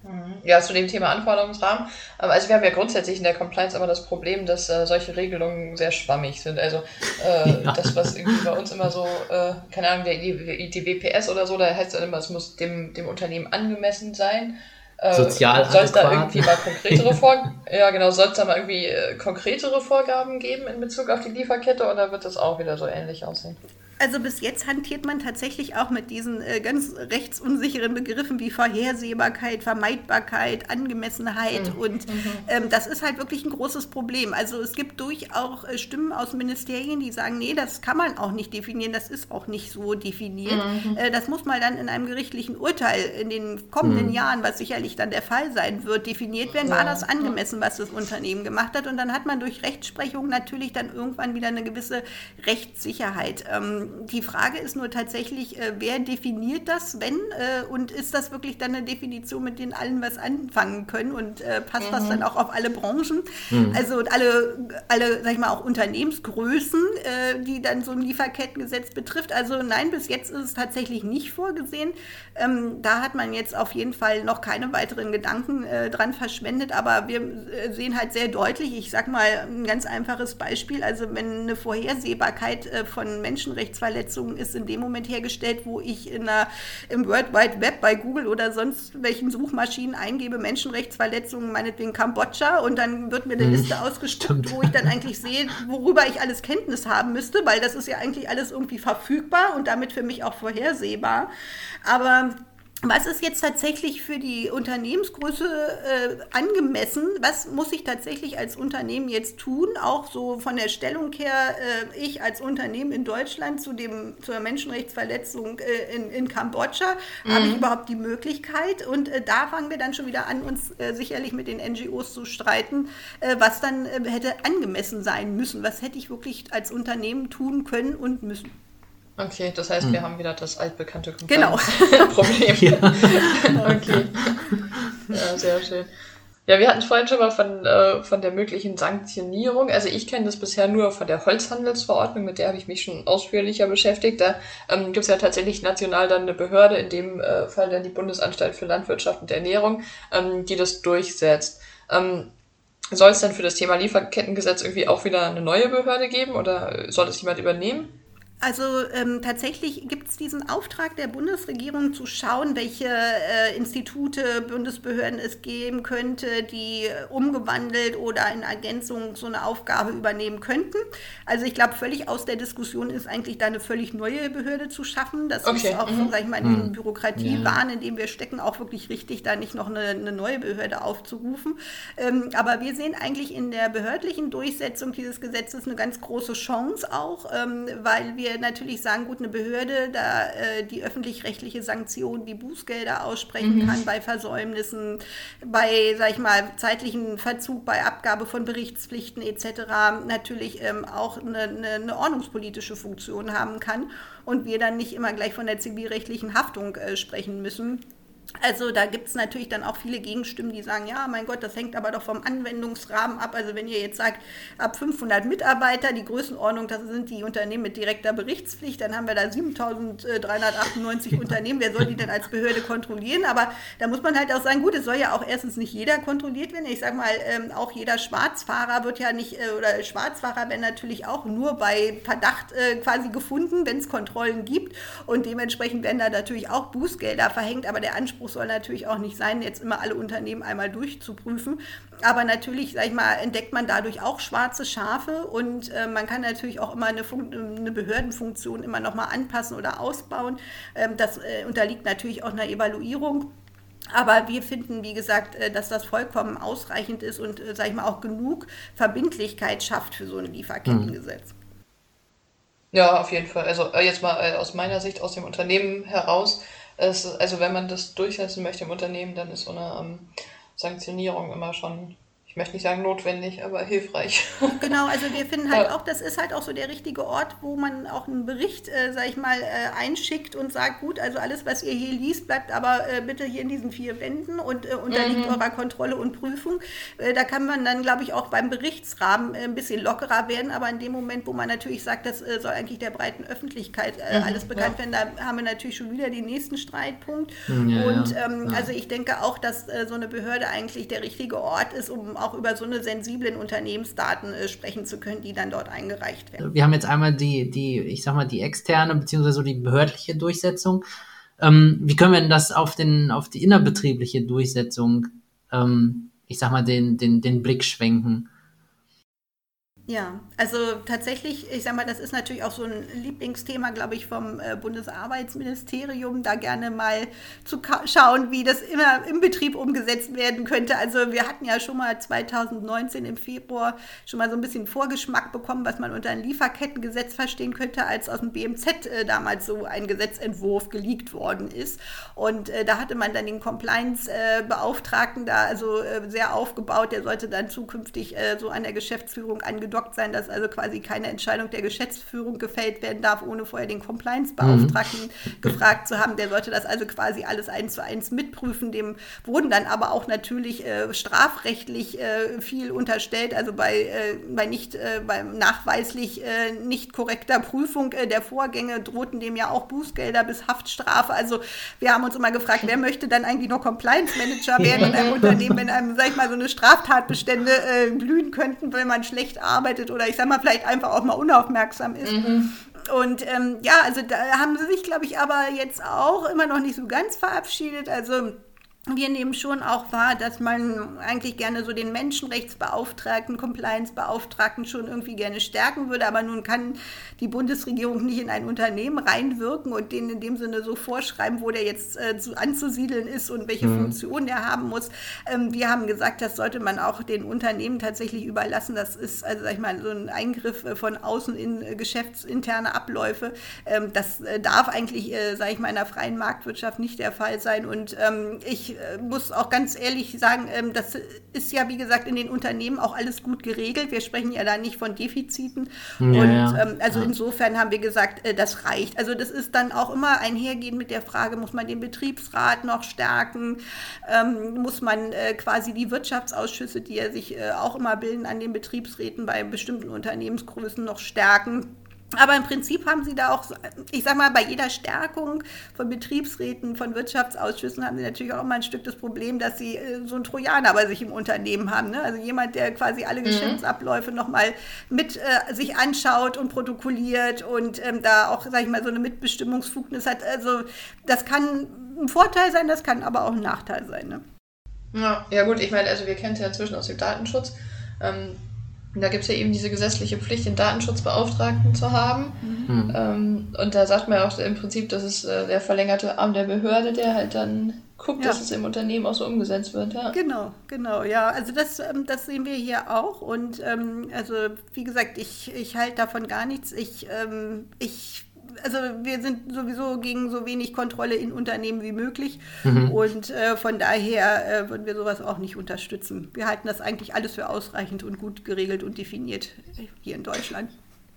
Mhm. Ja, zu dem Thema Anforderungsrahmen. Also wir haben ja grundsätzlich in der Compliance aber das Problem, dass äh, solche Regelungen sehr schwammig sind. Also äh, ja. das, was irgendwie bei uns immer so, äh, keine Ahnung, die, die WPS oder so, da heißt es immer, es muss dem, dem Unternehmen angemessen sein. Äh, Sozial Soll es da irgendwie mal konkretere Vorgaben, ja genau, soll es da mal irgendwie äh, konkretere Vorgaben geben in Bezug auf die Lieferkette oder wird das auch wieder so ähnlich aussehen? Also bis jetzt hantiert man tatsächlich auch mit diesen äh, ganz rechtsunsicheren Begriffen wie Vorhersehbarkeit, Vermeidbarkeit, Angemessenheit mhm. und mhm. ähm, das ist halt wirklich ein großes Problem. Also es gibt durchaus äh, Stimmen aus Ministerien, die sagen, nee, das kann man auch nicht definieren, das ist auch nicht so definiert. Mhm. Äh, das muss mal dann in einem gerichtlichen Urteil in den kommenden mhm. Jahren, was sicherlich dann der Fall sein wird, definiert werden, war das angemessen, was das Unternehmen gemacht hat und dann hat man durch Rechtsprechung natürlich dann irgendwann wieder eine gewisse Rechtssicherheit. Ähm, die Frage ist nur tatsächlich, äh, wer definiert das, wenn? Äh, und ist das wirklich dann eine Definition, mit denen allen was anfangen können? Und äh, passt mhm. das dann auch auf alle Branchen? Mhm. Also alle, alle, sag ich mal, auch Unternehmensgrößen, äh, die dann so ein Lieferkettengesetz betrifft. Also nein, bis jetzt ist es tatsächlich nicht vorgesehen. Ähm, da hat man jetzt auf jeden Fall noch keine weiteren Gedanken äh, dran verschwendet, aber wir äh, sehen halt sehr deutlich, ich sag mal ein ganz einfaches Beispiel, also wenn eine Vorhersehbarkeit von Menschenrechts Menschenrechtsverletzungen ist in dem Moment hergestellt, wo ich in einer, im World Wide Web bei Google oder sonst welchen Suchmaschinen eingebe Menschenrechtsverletzungen, meinetwegen Kambodscha und dann wird mir eine hm, Liste ausgespuckt, wo ich dann eigentlich sehe, worüber ich alles Kenntnis haben müsste, weil das ist ja eigentlich alles irgendwie verfügbar und damit für mich auch vorhersehbar. Aber was ist jetzt tatsächlich für die Unternehmensgröße äh, angemessen? Was muss ich tatsächlich als Unternehmen jetzt tun? Auch so von der Stellung her, äh, ich als Unternehmen in Deutschland zu dem, zur Menschenrechtsverletzung äh, in, in Kambodscha, mhm. habe ich überhaupt die Möglichkeit? Und äh, da fangen wir dann schon wieder an, uns äh, sicherlich mit den NGOs zu streiten, äh, was dann hätte angemessen sein müssen. Was hätte ich wirklich als Unternehmen tun können und müssen? Okay, das heißt, hm. wir haben wieder das altbekannte genau. Problem. ja. okay. Ja, sehr schön. Ja, wir hatten es vorhin schon mal von, äh, von der möglichen Sanktionierung. Also ich kenne das bisher nur von der Holzhandelsverordnung, mit der habe ich mich schon ausführlicher beschäftigt. Da ähm, gibt es ja tatsächlich national dann eine Behörde, in dem äh, Fall dann die Bundesanstalt für Landwirtschaft und Ernährung, ähm, die das durchsetzt. Ähm, soll es dann für das Thema Lieferkettengesetz irgendwie auch wieder eine neue Behörde geben oder soll das jemand übernehmen? Also ähm, tatsächlich gibt es diesen Auftrag der Bundesregierung zu schauen, welche äh, Institute, Bundesbehörden es geben könnte, die äh, umgewandelt oder in Ergänzung so eine Aufgabe übernehmen könnten. Also ich glaube, völlig aus der Diskussion ist eigentlich da eine völlig neue Behörde zu schaffen. Das okay. ist auch, mhm. sag ich mal, in diesem mhm. Bürokratiewahn, in dem wir stecken, auch wirklich richtig, da nicht noch eine, eine neue Behörde aufzurufen. Ähm, aber wir sehen eigentlich in der behördlichen Durchsetzung dieses Gesetzes eine ganz große Chance auch, ähm, weil wir wir natürlich sagen, gut, eine Behörde, da äh, die öffentlich-rechtliche Sanktion, die Bußgelder aussprechen mhm. kann bei Versäumnissen, bei, sag ich mal, zeitlichen Verzug, bei Abgabe von Berichtspflichten etc. natürlich ähm, auch eine, eine, eine, ordnungspolitische Funktion haben kann und wir dann nicht immer gleich von der zivilrechtlichen Haftung äh, sprechen müssen. Also da gibt es natürlich dann auch viele Gegenstimmen, die sagen, ja, mein Gott, das hängt aber doch vom Anwendungsrahmen ab. Also wenn ihr jetzt sagt, ab 500 Mitarbeiter, die Größenordnung, das sind die Unternehmen mit direkter Berichtspflicht, dann haben wir da 7398 Unternehmen. Wer soll die denn als Behörde kontrollieren? Aber da muss man halt auch sagen, gut, es soll ja auch erstens nicht jeder kontrolliert werden. Ich sage mal, ähm, auch jeder Schwarzfahrer wird ja nicht, äh, oder Schwarzfahrer werden natürlich auch nur bei Verdacht äh, quasi gefunden, wenn es Kontrollen gibt. Und dementsprechend werden da natürlich auch Bußgelder verhängt. Aber der Anspruch Anspruch soll natürlich auch nicht sein, jetzt immer alle Unternehmen einmal durchzuprüfen. Aber natürlich, sag ich mal, entdeckt man dadurch auch schwarze Schafe und äh, man kann natürlich auch immer eine, Fun eine Behördenfunktion immer noch mal anpassen oder ausbauen. Ähm, das äh, unterliegt natürlich auch einer Evaluierung. Aber wir finden, wie gesagt, äh, dass das vollkommen ausreichend ist und, äh, sag ich mal, auch genug Verbindlichkeit schafft für so ein Lieferkettengesetz. Ja, auf jeden Fall. Also äh, jetzt mal aus meiner Sicht, aus dem Unternehmen heraus, es, also wenn man das durchsetzen möchte im Unternehmen, dann ist so eine ähm, Sanktionierung immer schon ich möchte nicht sagen notwendig, aber hilfreich. Genau, also wir finden halt ja. auch, das ist halt auch so der richtige Ort, wo man auch einen Bericht, äh, sag ich mal, äh, einschickt und sagt, gut, also alles, was ihr hier liest, bleibt aber äh, bitte hier in diesen vier Wänden und äh, unterliegt mhm. eurer Kontrolle und Prüfung. Äh, da kann man dann, glaube ich, auch beim Berichtsrahmen äh, ein bisschen lockerer werden, aber in dem Moment, wo man natürlich sagt, das soll eigentlich der breiten Öffentlichkeit mhm, alles bekannt ja. werden, da haben wir natürlich schon wieder den nächsten Streitpunkt. Ja, und ähm, also ich denke auch, dass so eine Behörde eigentlich der richtige Ort ist, um auch auch über so eine sensiblen Unternehmensdaten äh, sprechen zu können, die dann dort eingereicht werden. Wir haben jetzt einmal die, die ich sag mal, die externe beziehungsweise so die behördliche Durchsetzung. Ähm, wie können wir denn das auf, den, auf die innerbetriebliche Durchsetzung, ähm, ich sag mal, den, den, den Blick schwenken? Ja, also tatsächlich, ich sage mal, das ist natürlich auch so ein Lieblingsthema, glaube ich, vom äh, Bundesarbeitsministerium, da gerne mal zu schauen, wie das immer im Betrieb umgesetzt werden könnte. Also wir hatten ja schon mal 2019 im Februar schon mal so ein bisschen Vorgeschmack bekommen, was man unter ein Lieferkettengesetz verstehen könnte, als aus dem BMZ äh, damals so ein Gesetzentwurf geleakt worden ist. Und äh, da hatte man dann den Compliance-Beauftragten da also sehr aufgebaut, der sollte dann zukünftig so an der Geschäftsführung angedockt angedockt sein, dass also quasi keine Entscheidung der Geschäftsführung gefällt werden darf, ohne vorher den Compliance-Beauftragten mhm. gefragt zu haben. Der sollte das also quasi alles eins zu eins mitprüfen. Dem wurden dann aber auch natürlich äh, strafrechtlich äh, viel unterstellt, also bei, äh, bei nicht, äh, bei nachweislich äh, nicht korrekter Prüfung äh, der Vorgänge drohten dem ja auch Bußgelder bis Haftstrafe. Also wir haben uns immer gefragt, wer möchte dann eigentlich noch Compliance-Manager werden in einem Unternehmen, wenn einem, sag ich mal, so eine Straftatbestände blühen könnten, weil man schlecht arbeitet arbeitet oder ich sag mal vielleicht einfach auch mal unaufmerksam ist. Mhm. und ähm, ja, also da haben sie sich, glaube ich, aber jetzt auch immer noch nicht so ganz verabschiedet. Also wir nehmen schon auch wahr, dass man eigentlich gerne so den Menschenrechtsbeauftragten, Compliance-Beauftragten schon irgendwie gerne stärken würde, aber nun kann die Bundesregierung nicht in ein Unternehmen reinwirken und denen in dem Sinne so vorschreiben, wo der jetzt äh, zu, anzusiedeln ist und welche mhm. Funktion er haben muss. Ähm, wir haben gesagt, das sollte man auch den Unternehmen tatsächlich überlassen. Das ist, also sag ich mal, so ein Eingriff äh, von außen in äh, geschäftsinterne Abläufe. Ähm, das äh, darf eigentlich, äh, sage ich mal, in einer freien Marktwirtschaft nicht der Fall sein. Und ähm, ich muss auch ganz ehrlich sagen, ähm, das ist ja, wie gesagt, in den Unternehmen auch alles gut geregelt. Wir sprechen ja da nicht von Defiziten. Ja, und ja. Ähm, also ja. insofern haben wir gesagt, äh, das reicht. Also das ist dann auch immer einhergehend mit der Frage, muss man den Betriebsrat noch stärken? Ähm, muss man äh, quasi die Wirtschaftsausschüsse, die ja sich auch immer bilden an den Betriebsräten bei bestimmten Unternehmensgrößen noch stärken? Aber im Prinzip haben sie da auch, ich sag mal, bei jeder Stärkung von Betriebsräten, von Wirtschaftsausschüssen haben sie natürlich auch immer ein Stück das Problem, dass sie äh, so einen Trojaner bei sich im Unternehmen haben. Ne? Also jemand, der quasi alle mhm. Geschäftsabläufe nochmal mit äh, sich anschaut und protokolliert und ähm, da auch, sag ich mal, so eine Mitbestimmungsfugnis hat. Also das kann ein Vorteil sein, das kann aber auch ein Nachteil sein. Ne? Ja, ja gut, ich meine, also wir kennen es ja inzwischen aus dem Datenschutz. Ähm, und da gibt es ja eben diese gesetzliche Pflicht, den Datenschutzbeauftragten zu haben. Mhm. Ähm, und da sagt man ja auch im Prinzip, das ist äh, der verlängerte Arm der Behörde, der halt dann guckt, ja. dass es im Unternehmen auch so umgesetzt wird. Ja. Genau, genau, ja. Also das, ähm, das sehen wir hier auch. Und ähm, also wie gesagt, ich, ich halte davon gar nichts. Ich, ähm, ich also wir sind sowieso gegen so wenig Kontrolle in Unternehmen wie möglich. Mhm. Und äh, von daher äh, würden wir sowas auch nicht unterstützen. Wir halten das eigentlich alles für ausreichend und gut geregelt und definiert hier in Deutschland.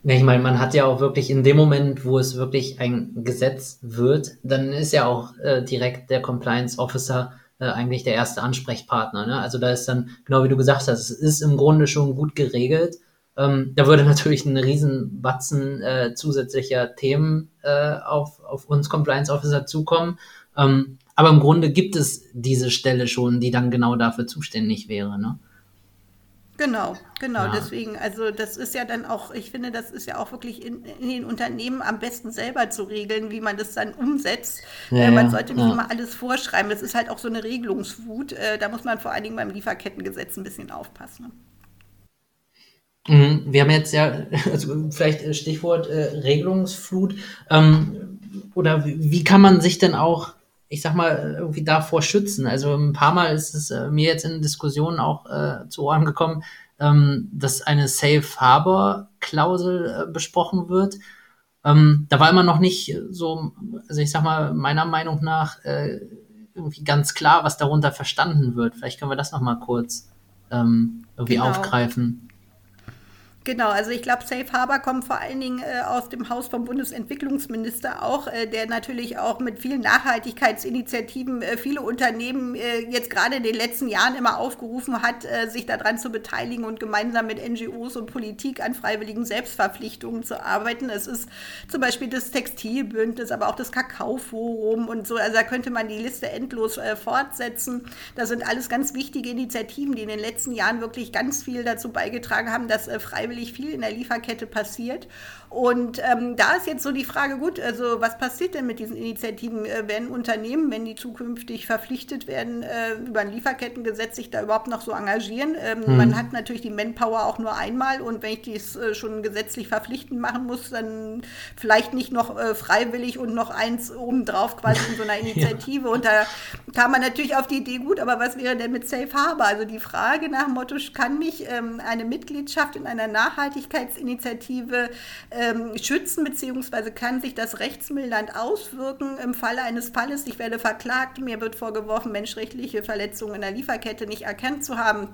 Ja, ich meine, man hat ja auch wirklich in dem Moment, wo es wirklich ein Gesetz wird, dann ist ja auch äh, direkt der Compliance Officer äh, eigentlich der erste Ansprechpartner. Ne? Also da ist dann, genau wie du gesagt hast, es ist im Grunde schon gut geregelt. Ähm, da würde natürlich ein Riesenbatzen äh, zusätzlicher Themen äh, auf, auf uns Compliance Officer zukommen. Ähm, aber im Grunde gibt es diese Stelle schon, die dann genau dafür zuständig wäre. Ne? Genau, genau. Ja. Deswegen, also das ist ja dann auch, ich finde, das ist ja auch wirklich in, in den Unternehmen am besten selber zu regeln, wie man das dann umsetzt. Ja, äh, man sollte nicht immer alles vorschreiben. Das ist halt auch so eine Regelungswut. Äh, da muss man vor allen Dingen beim Lieferkettengesetz ein bisschen aufpassen. Mhm, wir haben jetzt ja, also vielleicht äh, Stichwort äh, Regelungsflut. Ähm, oder wie, wie, kann man sich denn auch, ich sag mal, irgendwie davor schützen? Also ein paar Mal ist es äh, mir jetzt in Diskussionen auch äh, zu Ohren gekommen, ähm, dass eine Safe Harbor Klausel äh, besprochen wird. Ähm, da war immer noch nicht so, also ich sag mal, meiner Meinung nach äh, irgendwie ganz klar, was darunter verstanden wird. Vielleicht können wir das noch mal kurz ähm, irgendwie genau. aufgreifen. Genau, also ich glaube, Safe Harbor kommt vor allen Dingen äh, aus dem Haus vom Bundesentwicklungsminister auch, äh, der natürlich auch mit vielen Nachhaltigkeitsinitiativen äh, viele Unternehmen äh, jetzt gerade in den letzten Jahren immer aufgerufen hat, äh, sich daran zu beteiligen und gemeinsam mit NGOs und Politik an freiwilligen Selbstverpflichtungen zu arbeiten. Es ist zum Beispiel das Textilbündnis, aber auch das Kakaoforum und so. Also da könnte man die Liste endlos äh, fortsetzen. Das sind alles ganz wichtige Initiativen, die in den letzten Jahren wirklich ganz viel dazu beigetragen haben, dass freiwillig natürlich viel in der Lieferkette passiert. Und ähm, da ist jetzt so die Frage, gut, also was passiert denn mit diesen Initiativen? Äh, werden Unternehmen, wenn die zukünftig verpflichtet werden, äh, über ein Lieferkettengesetz sich da überhaupt noch so engagieren? Ähm, hm. Man hat natürlich die Manpower auch nur einmal und wenn ich dies äh, schon gesetzlich verpflichtend machen muss, dann vielleicht nicht noch äh, freiwillig und noch eins obendrauf quasi in so einer Initiative. ja. Und da kam man natürlich auf die Idee, gut, aber was wäre denn mit Safe Harbor? Also die Frage nach Motto, kann mich ähm, eine Mitgliedschaft in einer Nachhaltigkeitsinitiative ähm, schützen, beziehungsweise kann sich das rechtsmildernd auswirken im Falle eines Falles. Ich werde verklagt, mir wird vorgeworfen, menschrechtliche Verletzungen in der Lieferkette nicht erkannt zu haben.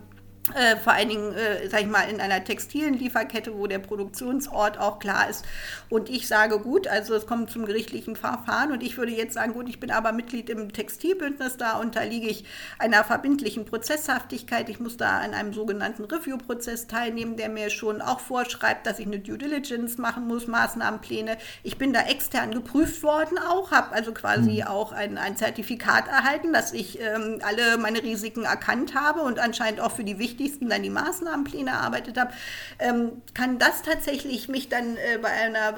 Äh, vor allen Dingen, äh, sag ich mal, in einer textilen Lieferkette, wo der Produktionsort auch klar ist. Und ich sage, gut, also es kommt zum gerichtlichen Verfahren und ich würde jetzt sagen, gut, ich bin aber Mitglied im Textilbündnis, da unterliege ich einer verbindlichen Prozesshaftigkeit. Ich muss da an einem sogenannten Review-Prozess teilnehmen, der mir schon auch vorschreibt, dass ich eine Due Diligence machen muss, Maßnahmenpläne. Ich bin da extern geprüft worden auch, habe also quasi mhm. auch ein, ein Zertifikat erhalten, dass ich ähm, alle meine Risiken erkannt habe und anscheinend auch für die wichtigsten wichtigsten dann die Maßnahmenpläne erarbeitet habe, ähm, kann das tatsächlich mich dann äh, bei einer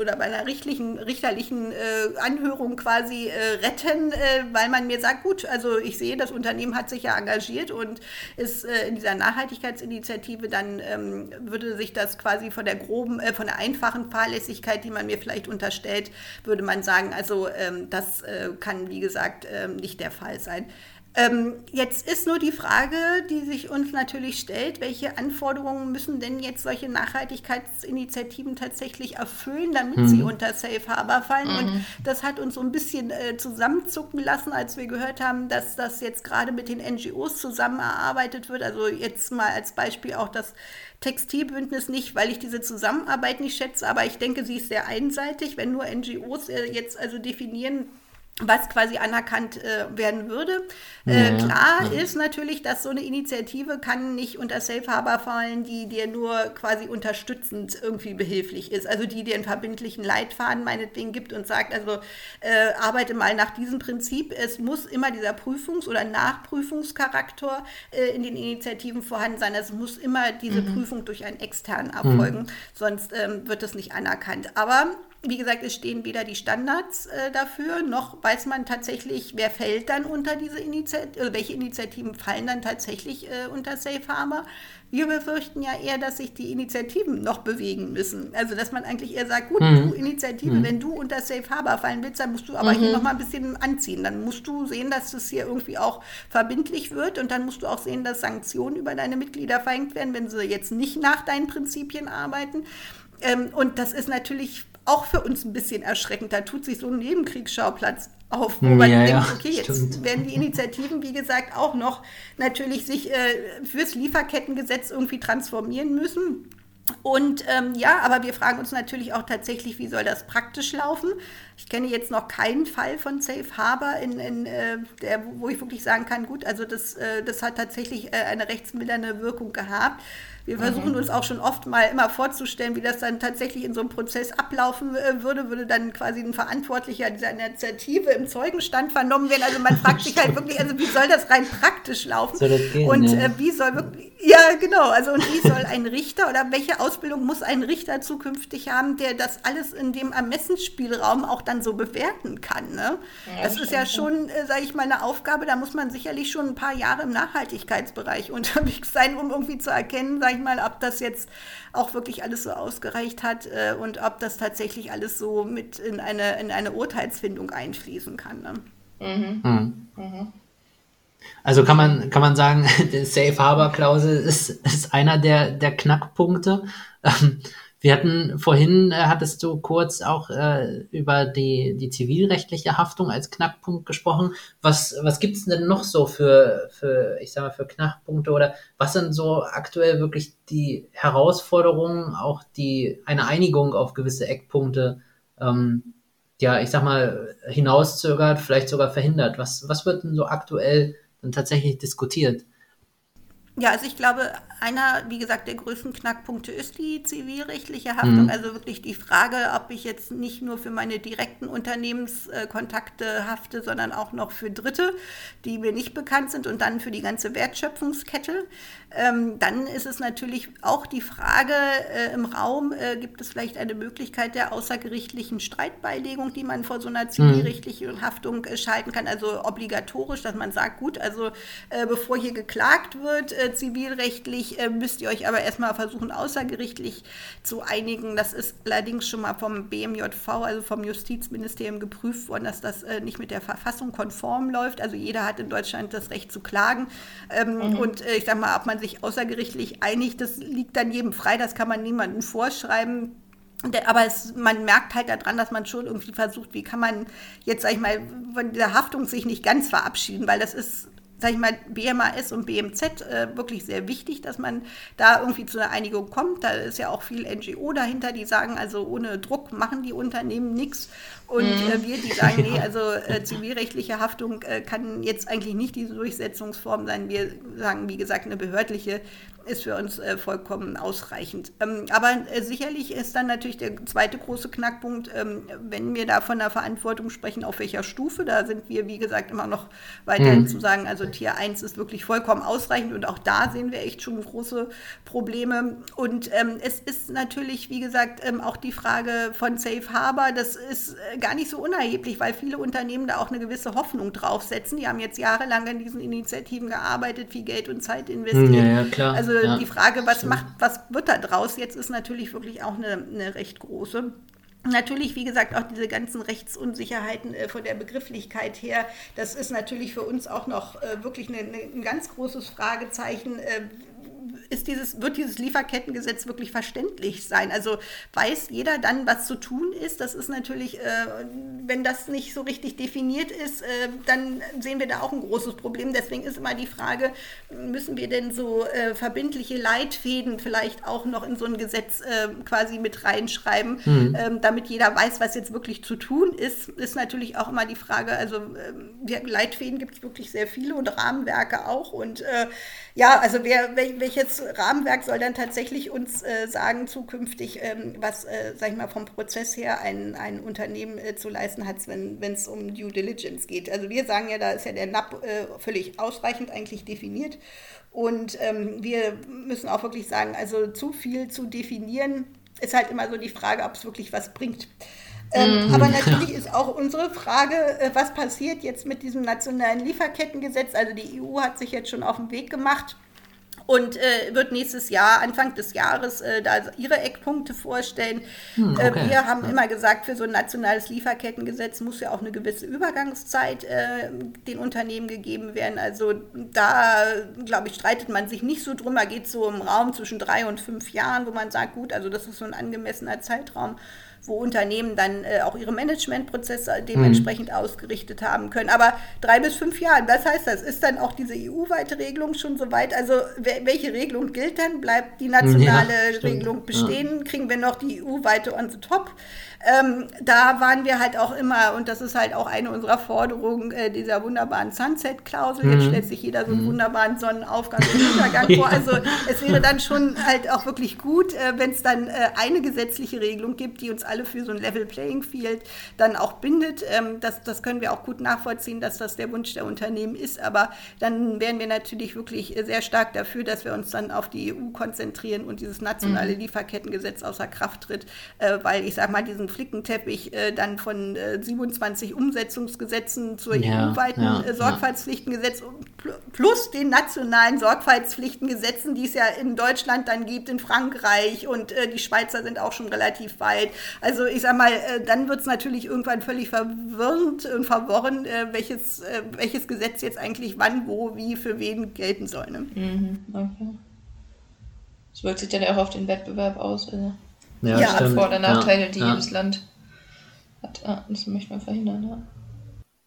oder bei einer richtlichen, richterlichen äh, Anhörung quasi äh, retten, äh, weil man mir sagt, gut, also ich sehe, das Unternehmen hat sich ja engagiert und ist äh, in dieser Nachhaltigkeitsinitiative, dann ähm, würde sich das quasi von der groben, äh, von der einfachen Fahrlässigkeit, die man mir vielleicht unterstellt, würde man sagen, also ähm, das kann, wie gesagt, ähm, nicht der Fall sein. Ähm, jetzt ist nur die Frage, die sich uns natürlich stellt, welche Anforderungen müssen denn jetzt solche Nachhaltigkeitsinitiativen tatsächlich erfüllen, damit mhm. sie unter Safe Harbor fallen? Mhm. Und das hat uns so ein bisschen äh, zusammenzucken lassen, als wir gehört haben, dass das jetzt gerade mit den NGOs zusammen erarbeitet wird. Also jetzt mal als Beispiel auch das Textilbündnis nicht, weil ich diese Zusammenarbeit nicht schätze, aber ich denke, sie ist sehr einseitig, wenn nur NGOs äh, jetzt also definieren, was quasi anerkannt äh, werden würde. Äh, ja, klar ja. ist natürlich, dass so eine Initiative kann nicht unter Safe Harbor fallen, die dir nur quasi unterstützend irgendwie behilflich ist. Also die dir einen verbindlichen Leitfaden meinetwegen gibt und sagt, also äh, arbeite mal nach diesem Prinzip. Es muss immer dieser Prüfungs- oder Nachprüfungscharakter äh, in den Initiativen vorhanden sein. Es muss immer diese mhm. Prüfung durch einen externen erfolgen, mhm. sonst ähm, wird es nicht anerkannt. Aber wie gesagt, es stehen weder die Standards äh, dafür, noch weiß man tatsächlich, wer fällt dann unter diese Initiative, also welche Initiativen fallen dann tatsächlich äh, unter Safe Harbor. Wir befürchten ja eher, dass sich die Initiativen noch bewegen müssen. Also, dass man eigentlich eher sagt, gut, mhm. du Initiative, mhm. wenn du unter Safe Harbor fallen willst, dann musst du aber mhm. hier noch mal ein bisschen anziehen. Dann musst du sehen, dass das hier irgendwie auch verbindlich wird und dann musst du auch sehen, dass Sanktionen über deine Mitglieder verhängt werden, wenn sie jetzt nicht nach deinen Prinzipien arbeiten. Ähm, und das ist natürlich auch für uns ein bisschen erschreckend. Da tut sich so ein Nebenkriegsschauplatz auf, wo man ja, denkt, okay, jetzt stimmt. werden die Initiativen, wie gesagt, auch noch natürlich sich äh, fürs Lieferkettengesetz irgendwie transformieren müssen. Und ähm, ja, aber wir fragen uns natürlich auch tatsächlich, wie soll das praktisch laufen? Ich kenne jetzt noch keinen Fall von Safe Harbor, in, in, äh, der, wo ich wirklich sagen kann, gut, also das, äh, das hat tatsächlich äh, eine rechtsmildernde Wirkung gehabt. Wir versuchen mhm. uns auch schon oft mal immer vorzustellen, wie das dann tatsächlich in so einem Prozess ablaufen äh, würde, würde dann quasi ein Verantwortlicher dieser Initiative im Zeugenstand vernommen werden. Also man fragt sich halt wirklich, also wie soll das rein praktisch laufen? Gehen, und ja. äh, wie soll wirklich, ja genau, also und wie soll ein Richter oder welche Ausbildung muss ein Richter zukünftig haben, der das alles in dem Ermessensspielraum auch dann so bewerten kann. Ne? Ja, das ist ja schon, äh, sage ich mal, eine Aufgabe, da muss man sicherlich schon ein paar Jahre im Nachhaltigkeitsbereich unterwegs sein, um irgendwie zu erkennen, sage ich mal, ob das jetzt auch wirklich alles so ausgereicht hat äh, und ob das tatsächlich alles so mit in eine, in eine Urteilsfindung einfließen kann. Ne? Mhm. Mhm. Mhm. Also kann man, kann man sagen, die Safe Harbor Klausel ist, ist einer der, der Knackpunkte. Ähm, wir hatten vorhin, äh, hattest du kurz auch äh, über die, die zivilrechtliche Haftung als Knackpunkt gesprochen. Was, was gibt's denn noch so für, für, ich sag mal, für Knackpunkte oder was sind so aktuell wirklich die Herausforderungen, auch die, eine Einigung auf gewisse Eckpunkte, ähm, ja, ich sag mal, hinauszögert, vielleicht sogar verhindert? Was, was wird denn so aktuell dann tatsächlich diskutiert? Ja, also ich glaube, einer, wie gesagt, der größten Knackpunkte ist die zivilrechtliche Haftung. Mhm. Also wirklich die Frage, ob ich jetzt nicht nur für meine direkten Unternehmenskontakte hafte, sondern auch noch für Dritte, die mir nicht bekannt sind und dann für die ganze Wertschöpfungskette. Ähm, dann ist es natürlich auch die Frage äh, im Raum, äh, gibt es vielleicht eine Möglichkeit der außergerichtlichen Streitbeilegung, die man vor so einer mhm. zivilrechtlichen. Haftung äh, schalten kann, also obligatorisch, dass man sagt, gut, also äh, bevor hier geklagt wird, äh, zivilrechtlich, äh, müsst ihr euch aber erstmal versuchen, außergerichtlich zu einigen. Das ist allerdings schon mal vom BMJV, also vom Justizministerium, geprüft worden, dass das nicht mit der Verfassung konform läuft. Also jeder hat in Deutschland das Recht zu klagen. Ähm, mhm. Und ich sage mal, ob man sich außergerichtlich einigt, das liegt dann jedem frei. Das kann man niemandem vorschreiben. Aber es, man merkt halt daran, dass man schon irgendwie versucht, wie kann man jetzt, sag ich mal, von dieser Haftung sich nicht ganz verabschieden, weil das ist sag ich mal, BMAS und BMZ äh, wirklich sehr wichtig, dass man da irgendwie zu einer Einigung kommt. Da ist ja auch viel NGO dahinter, die sagen, also ohne Druck machen die Unternehmen nichts. Und mhm. äh, wir, die sagen, nee, also äh, zivilrechtliche Haftung äh, kann jetzt eigentlich nicht diese Durchsetzungsform sein. Wir sagen, wie gesagt, eine behördliche ist für uns äh, vollkommen ausreichend. Ähm, aber äh, sicherlich ist dann natürlich der zweite große Knackpunkt, ähm, wenn wir da von der Verantwortung sprechen, auf welcher Stufe. Da sind wir, wie gesagt, immer noch weiterhin mhm. zu sagen, also Tier 1 ist wirklich vollkommen ausreichend und auch da sehen wir echt schon große Probleme. Und ähm, es ist natürlich, wie gesagt, ähm, auch die Frage von Safe Harbor, das ist äh, gar nicht so unerheblich, weil viele Unternehmen da auch eine gewisse Hoffnung draufsetzen. Die haben jetzt jahrelang an diesen Initiativen gearbeitet, viel Geld und Zeit investiert. Ja, ja, klar. Also ja, die Frage, was stimmt. macht, was wird da draus jetzt, ist natürlich wirklich auch eine, eine recht große. Natürlich, wie gesagt, auch diese ganzen Rechtsunsicherheiten äh, von der Begrifflichkeit her, das ist natürlich für uns auch noch äh, wirklich eine, eine, ein ganz großes Fragezeichen. Äh, ist dieses, wird dieses Lieferkettengesetz wirklich verständlich sein? Also weiß jeder dann, was zu tun ist? Das ist natürlich, äh, wenn das nicht so richtig definiert ist, äh, dann sehen wir da auch ein großes Problem. Deswegen ist immer die Frage, müssen wir denn so äh, verbindliche Leitfäden vielleicht auch noch in so ein Gesetz äh, quasi mit reinschreiben, mhm. Ähm, damit jeder weiß, was jetzt wirklich zu tun ist? Ist natürlich auch immer die Frage, also ähm, Leitfäden gibt es wirklich sehr viele und Rahmenwerke auch. Und äh, ja, also wer, welches Rahmenwerk soll dann tatsächlich uns äh, sagen zukünftig, ähm, was, äh, sag ich mal, vom Prozess her ein, ein Unternehmen äh, zu leisten hat, wenn es um Due Diligence geht. Also wir sagen ja, da ist ja der NAP äh, völlig ausreichend eigentlich definiert. Und ähm, wir müssen auch wirklich sagen, also zu viel zu definieren, ist halt immer so die Frage, ob es wirklich was bringt. Ähm, mm, aber natürlich ja. ist auch unsere Frage, äh, was passiert jetzt mit diesem nationalen Lieferkettengesetz? Also die EU hat sich jetzt schon auf den Weg gemacht und äh, wird nächstes Jahr, Anfang des Jahres, äh, da ihre Eckpunkte vorstellen. Hm, äh, okay. wir haben ja. immer gesagt, für so ein nationales Lieferkettengesetz muss ja auch eine gewisse Übergangszeit äh, den Unternehmen gegeben werden. Also da, glaube ich, streitet man sich nicht so drum. Da geht es so im Raum zwischen drei und fünf Jahren, wo man sagt, gut, also das ist so ein angemessener Zeitraum wo Unternehmen dann äh, auch ihre Managementprozesse dementsprechend mhm. ausgerichtet haben können. Aber drei bis fünf Jahre, was heißt das? Ist dann auch diese EU-weite Regelung schon soweit? Also welche Regelung gilt dann? Bleibt die nationale ja, Regelung bestehen? Ja. Kriegen wir noch die EU-weite on the top? Ähm, da waren wir halt auch immer, und das ist halt auch eine unserer Forderungen, äh, dieser wunderbaren Sunset-Klausel. Mhm. Jetzt stellt sich jeder so einen mhm. wunderbaren Sonnenaufgang und Untergang vor. Also es wäre dann schon halt auch wirklich gut, äh, wenn es dann äh, eine gesetzliche Regelung gibt, die uns alle für so ein Level Playing Field dann auch bindet. Ähm, das, das können wir auch gut nachvollziehen, dass das der Wunsch der Unternehmen ist. Aber dann wären wir natürlich wirklich sehr stark dafür, dass wir uns dann auf die EU konzentrieren und dieses nationale mhm. Lieferkettengesetz außer Kraft tritt. Äh, weil ich sage mal, diesen Flickenteppich äh, dann von äh, 27 Umsetzungsgesetzen zur ja, EU-weiten ja, äh, Sorgfaltspflichtengesetz plus den nationalen Sorgfaltspflichtengesetzen, die es ja in Deutschland dann gibt, in Frankreich und äh, die Schweizer sind auch schon relativ weit. Also ich sag mal, äh, dann wird es natürlich irgendwann völlig verwirrend und verworren, äh, welches, welches Gesetz jetzt eigentlich wann, wo, wie, für wen gelten soll. Ne? Mhm, okay. Das wirkt sich dann ja auch auf den Wettbewerb aus. Also. Ja, ja. Vor- oder Nachteile, ja, die ja. jedes Land hat. Ah, das möchte man verhindern, ja.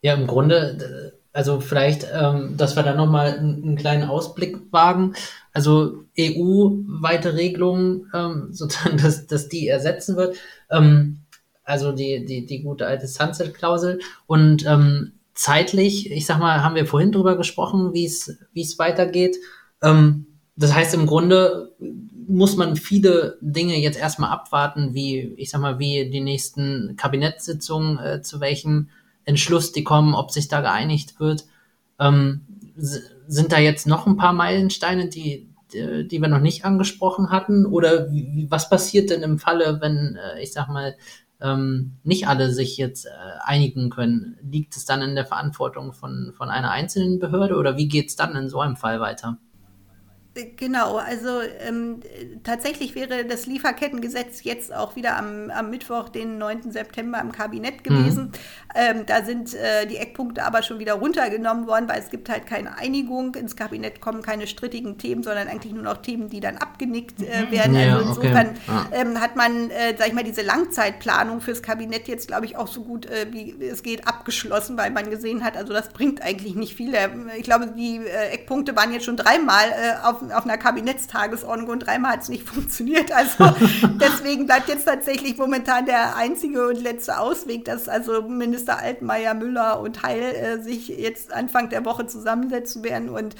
Ja, im Grunde, also vielleicht, ähm, dass wir da nochmal einen, einen kleinen Ausblick wagen. Also EU-weite Regelungen, ähm, sozusagen, dass, dass die ersetzen wird. Ähm, also die, die, die gute alte Sunset-Klausel. Und ähm, zeitlich, ich sag mal, haben wir vorhin drüber gesprochen, wie es wie es weitergeht. Ähm, das heißt im Grunde, muss man viele Dinge jetzt erstmal abwarten, wie, ich sag mal, wie die nächsten Kabinettssitzungen, äh, zu welchem Entschluss die kommen, ob sich da geeinigt wird. Ähm, sind da jetzt noch ein paar Meilensteine, die, die, die wir noch nicht angesprochen hatten? Oder wie, was passiert denn im Falle, wenn, äh, ich sag mal, ähm, nicht alle sich jetzt äh, einigen können? Liegt es dann in der Verantwortung von, von einer einzelnen Behörde oder wie geht es dann in so einem Fall weiter? Genau, also ähm, tatsächlich wäre das Lieferkettengesetz jetzt auch wieder am, am Mittwoch, den 9. September im Kabinett gewesen. Mhm. Ähm, da sind äh, die Eckpunkte aber schon wieder runtergenommen worden, weil es gibt halt keine Einigung. Ins Kabinett kommen keine strittigen Themen, sondern eigentlich nur noch Themen, die dann abgenickt äh, mhm. werden. Ja, also insofern okay. ja. ähm, hat man, äh, sag ich mal, diese Langzeitplanung fürs Kabinett jetzt, glaube ich, auch so gut äh, wie es geht abgeschlossen, weil man gesehen hat, also das bringt eigentlich nicht viel. Ich glaube, die äh, Eckpunkte waren jetzt schon dreimal äh, auf auf, einer Kabinettstagesordnung und dreimal hat es nicht funktioniert. Also deswegen bleibt jetzt tatsächlich momentan der einzige und letzte Ausweg, dass also Minister Altmaier, Müller und Heil äh, sich jetzt Anfang der Woche zusammensetzen werden und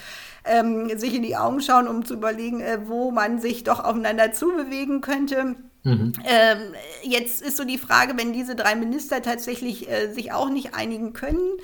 ähm, sich in die Augen schauen, um zu überlegen, äh, wo man sich doch aufeinander zubewegen könnte. Mhm. Ähm, jetzt ist so die Frage, wenn diese drei Minister tatsächlich äh, sich auch nicht einigen können,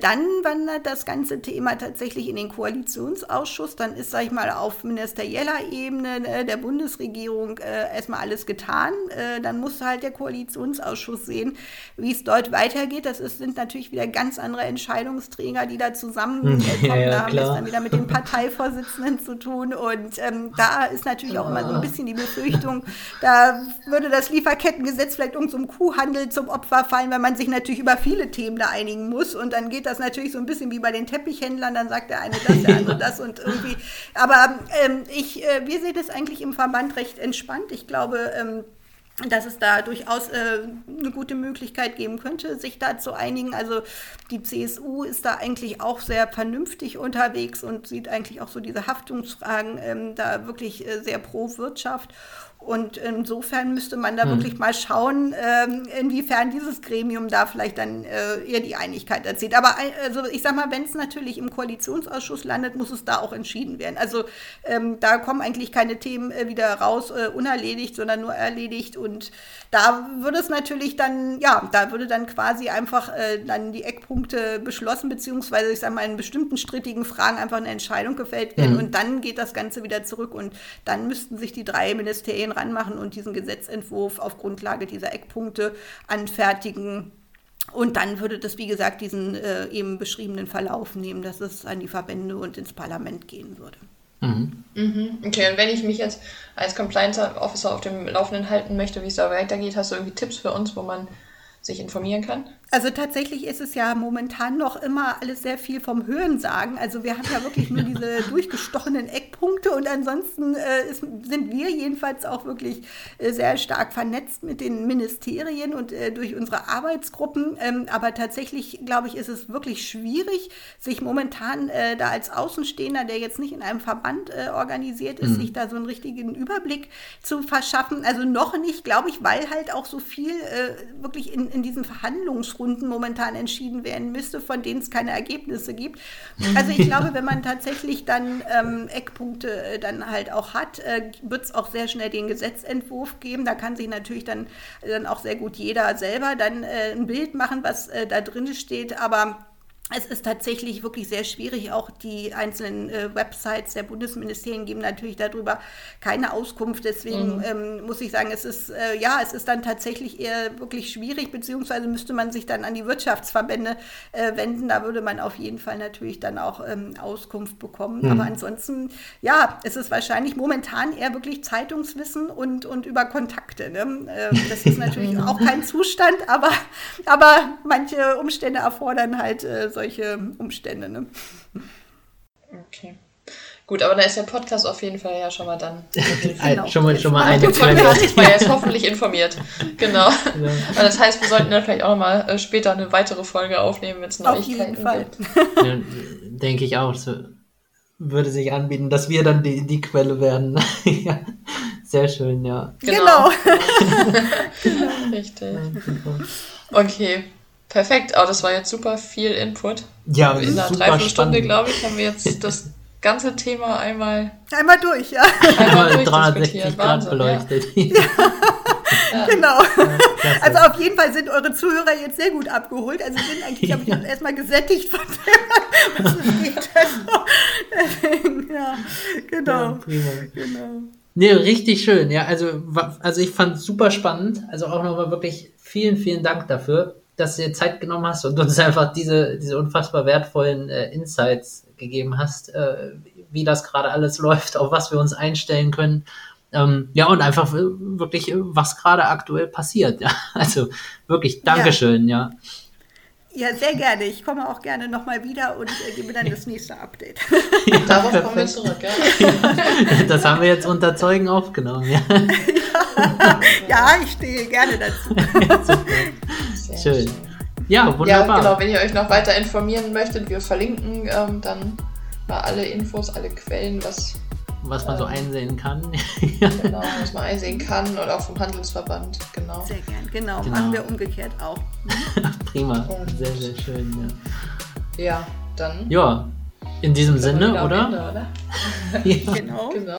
dann wandert das ganze Thema tatsächlich in den Koalitionsausschuss. Dann ist, sag ich mal, auf ministerieller Ebene äh, der Bundesregierung äh, erstmal alles getan. Äh, dann muss halt der Koalitionsausschuss sehen, wie es dort weitergeht. Das ist, sind natürlich wieder ganz andere Entscheidungsträger, die da zusammenkommen. Ja, ja, da haben es dann wieder mit den Parteivorsitzenden zu tun. Und ähm, da ist natürlich auch immer so ein bisschen die Befürchtung, da würde das Lieferkettengesetz vielleicht irgendeinem so Kuhhandel zum Opfer fallen, weil man sich natürlich über viele Themen da einigen muss. Und dann dann geht das natürlich so ein bisschen wie bei den Teppichhändlern, dann sagt der eine das, der andere das und irgendwie. Aber ähm, ich, äh, wir sehen das eigentlich im Verband recht entspannt. Ich glaube, ähm, dass es da durchaus äh, eine gute Möglichkeit geben könnte, sich da zu einigen. Also die CSU ist da eigentlich auch sehr vernünftig unterwegs und sieht eigentlich auch so diese Haftungsfragen ähm, da wirklich äh, sehr pro Wirtschaft. Und insofern müsste man da mhm. wirklich mal schauen, ähm, inwiefern dieses Gremium da vielleicht dann äh, eher die Einigkeit erzählt. Aber äh, also ich sag mal, wenn es natürlich im Koalitionsausschuss landet, muss es da auch entschieden werden. Also ähm, da kommen eigentlich keine Themen äh, wieder raus äh, unerledigt, sondern nur erledigt. Und da würde es natürlich dann, ja, da würde dann quasi einfach äh, dann die Eckpunkte beschlossen, beziehungsweise ich sag mal, in bestimmten strittigen Fragen einfach eine Entscheidung gefällt werden. Mhm. Und dann geht das Ganze wieder zurück und dann müssten sich die drei Ministerien ranmachen und diesen Gesetzentwurf auf Grundlage dieser Eckpunkte anfertigen. Und dann würde das, wie gesagt, diesen äh, eben beschriebenen Verlauf nehmen, dass es an die Verbände und ins Parlament gehen würde. Mhm. Mhm. Okay, und wenn ich mich jetzt als Compliance Officer auf dem Laufenden halten möchte, wie es da weitergeht, hast du irgendwie Tipps für uns, wo man sich informieren kann? Also tatsächlich ist es ja momentan noch immer alles sehr viel vom Hörensagen. Also wir haben ja wirklich nur diese durchgestochenen Eckpunkte und ansonsten äh, ist, sind wir jedenfalls auch wirklich äh, sehr stark vernetzt mit den Ministerien und äh, durch unsere Arbeitsgruppen. Ähm, aber tatsächlich, glaube ich, ist es wirklich schwierig, sich momentan äh, da als Außenstehender, der jetzt nicht in einem Verband äh, organisiert ist, mhm. sich da so einen richtigen Überblick zu verschaffen. Also noch nicht, glaube ich, weil halt auch so viel äh, wirklich in, in diesen Verhandlungsrunden Runden momentan entschieden werden müsste, von denen es keine Ergebnisse gibt. Also ich glaube, wenn man tatsächlich dann ähm, Eckpunkte äh, dann halt auch hat, äh, wird es auch sehr schnell den Gesetzentwurf geben. Da kann sich natürlich dann, dann auch sehr gut jeder selber dann äh, ein Bild machen, was äh, da drin steht. Aber es ist tatsächlich wirklich sehr schwierig. Auch die einzelnen äh, Websites der Bundesministerien geben natürlich darüber keine Auskunft. Deswegen mhm. ähm, muss ich sagen, es ist äh, ja, es ist dann tatsächlich eher wirklich schwierig, beziehungsweise müsste man sich dann an die Wirtschaftsverbände äh, wenden. Da würde man auf jeden Fall natürlich dann auch ähm, Auskunft bekommen. Mhm. Aber ansonsten, ja, es ist wahrscheinlich momentan eher wirklich Zeitungswissen und, und über Kontakte. Ne? Ähm, das ist natürlich auch kein Zustand, aber, aber manche Umstände erfordern halt äh, solche Umstände. Ne? Okay. Gut, aber da ist der Podcast auf jeden Fall ja schon mal dann. genau. schon mal, schon mal eine Podcast ist man jetzt hoffentlich informiert. Genau. Ja. das heißt, wir sollten dann vielleicht auch mal äh, später eine weitere Folge aufnehmen, wenn es Neuigkeiten gibt. Ja, denke ich auch. So würde sich anbieten, dass wir dann die, die Quelle werden. ja. Sehr schön, ja. Genau. genau. Richtig. Okay. Perfekt, aber das war jetzt super viel Input. Ja, in einer Dreiviertelstunde, glaube ich, haben wir jetzt das ganze Thema einmal einmal durch, ja. Einmal 360 Grad beleuchtet. Ja. Ja. Genau. Ja, also auf jeden Fall sind eure Zuhörer jetzt sehr gut abgeholt. Also sind eigentlich, ja. habe ich jetzt erstmal gesättigt von dem, was es geht. Also, ja, genau. Ja, prima. genau. Nee, richtig schön. Ja, also, also ich fand es super spannend. Also auch nochmal wirklich vielen, vielen Dank dafür dass du dir Zeit genommen hast und uns einfach diese, diese unfassbar wertvollen äh, Insights gegeben hast, äh, wie das gerade alles läuft, auf was wir uns einstellen können. Ähm, ja, und einfach wirklich, was gerade aktuell passiert. Ja. Also wirklich, Dankeschön, ja. ja. Ja, sehr gerne. Ich komme auch gerne nochmal wieder und äh, gebe dann das nächste Update. Ja, Darauf kommen wir zurück, ja. Das haben wir jetzt unter Zeugen aufgenommen, ja. Ja, ja ich stehe gerne dazu. Schön. Ja, wunderbar. Ja, genau, wenn ihr euch noch weiter informieren möchtet, wir verlinken ähm, dann mal alle Infos, alle Quellen, was was man ähm, so einsehen kann. genau, was man einsehen kann und auch vom Handelsverband, genau. Sehr gern, genau. genau. Machen wir umgekehrt auch. Prima, und sehr, sehr schön, ja. Ja, dann. Ja, in diesem Sinne, oder? Ende, oder? ja. Genau. genau.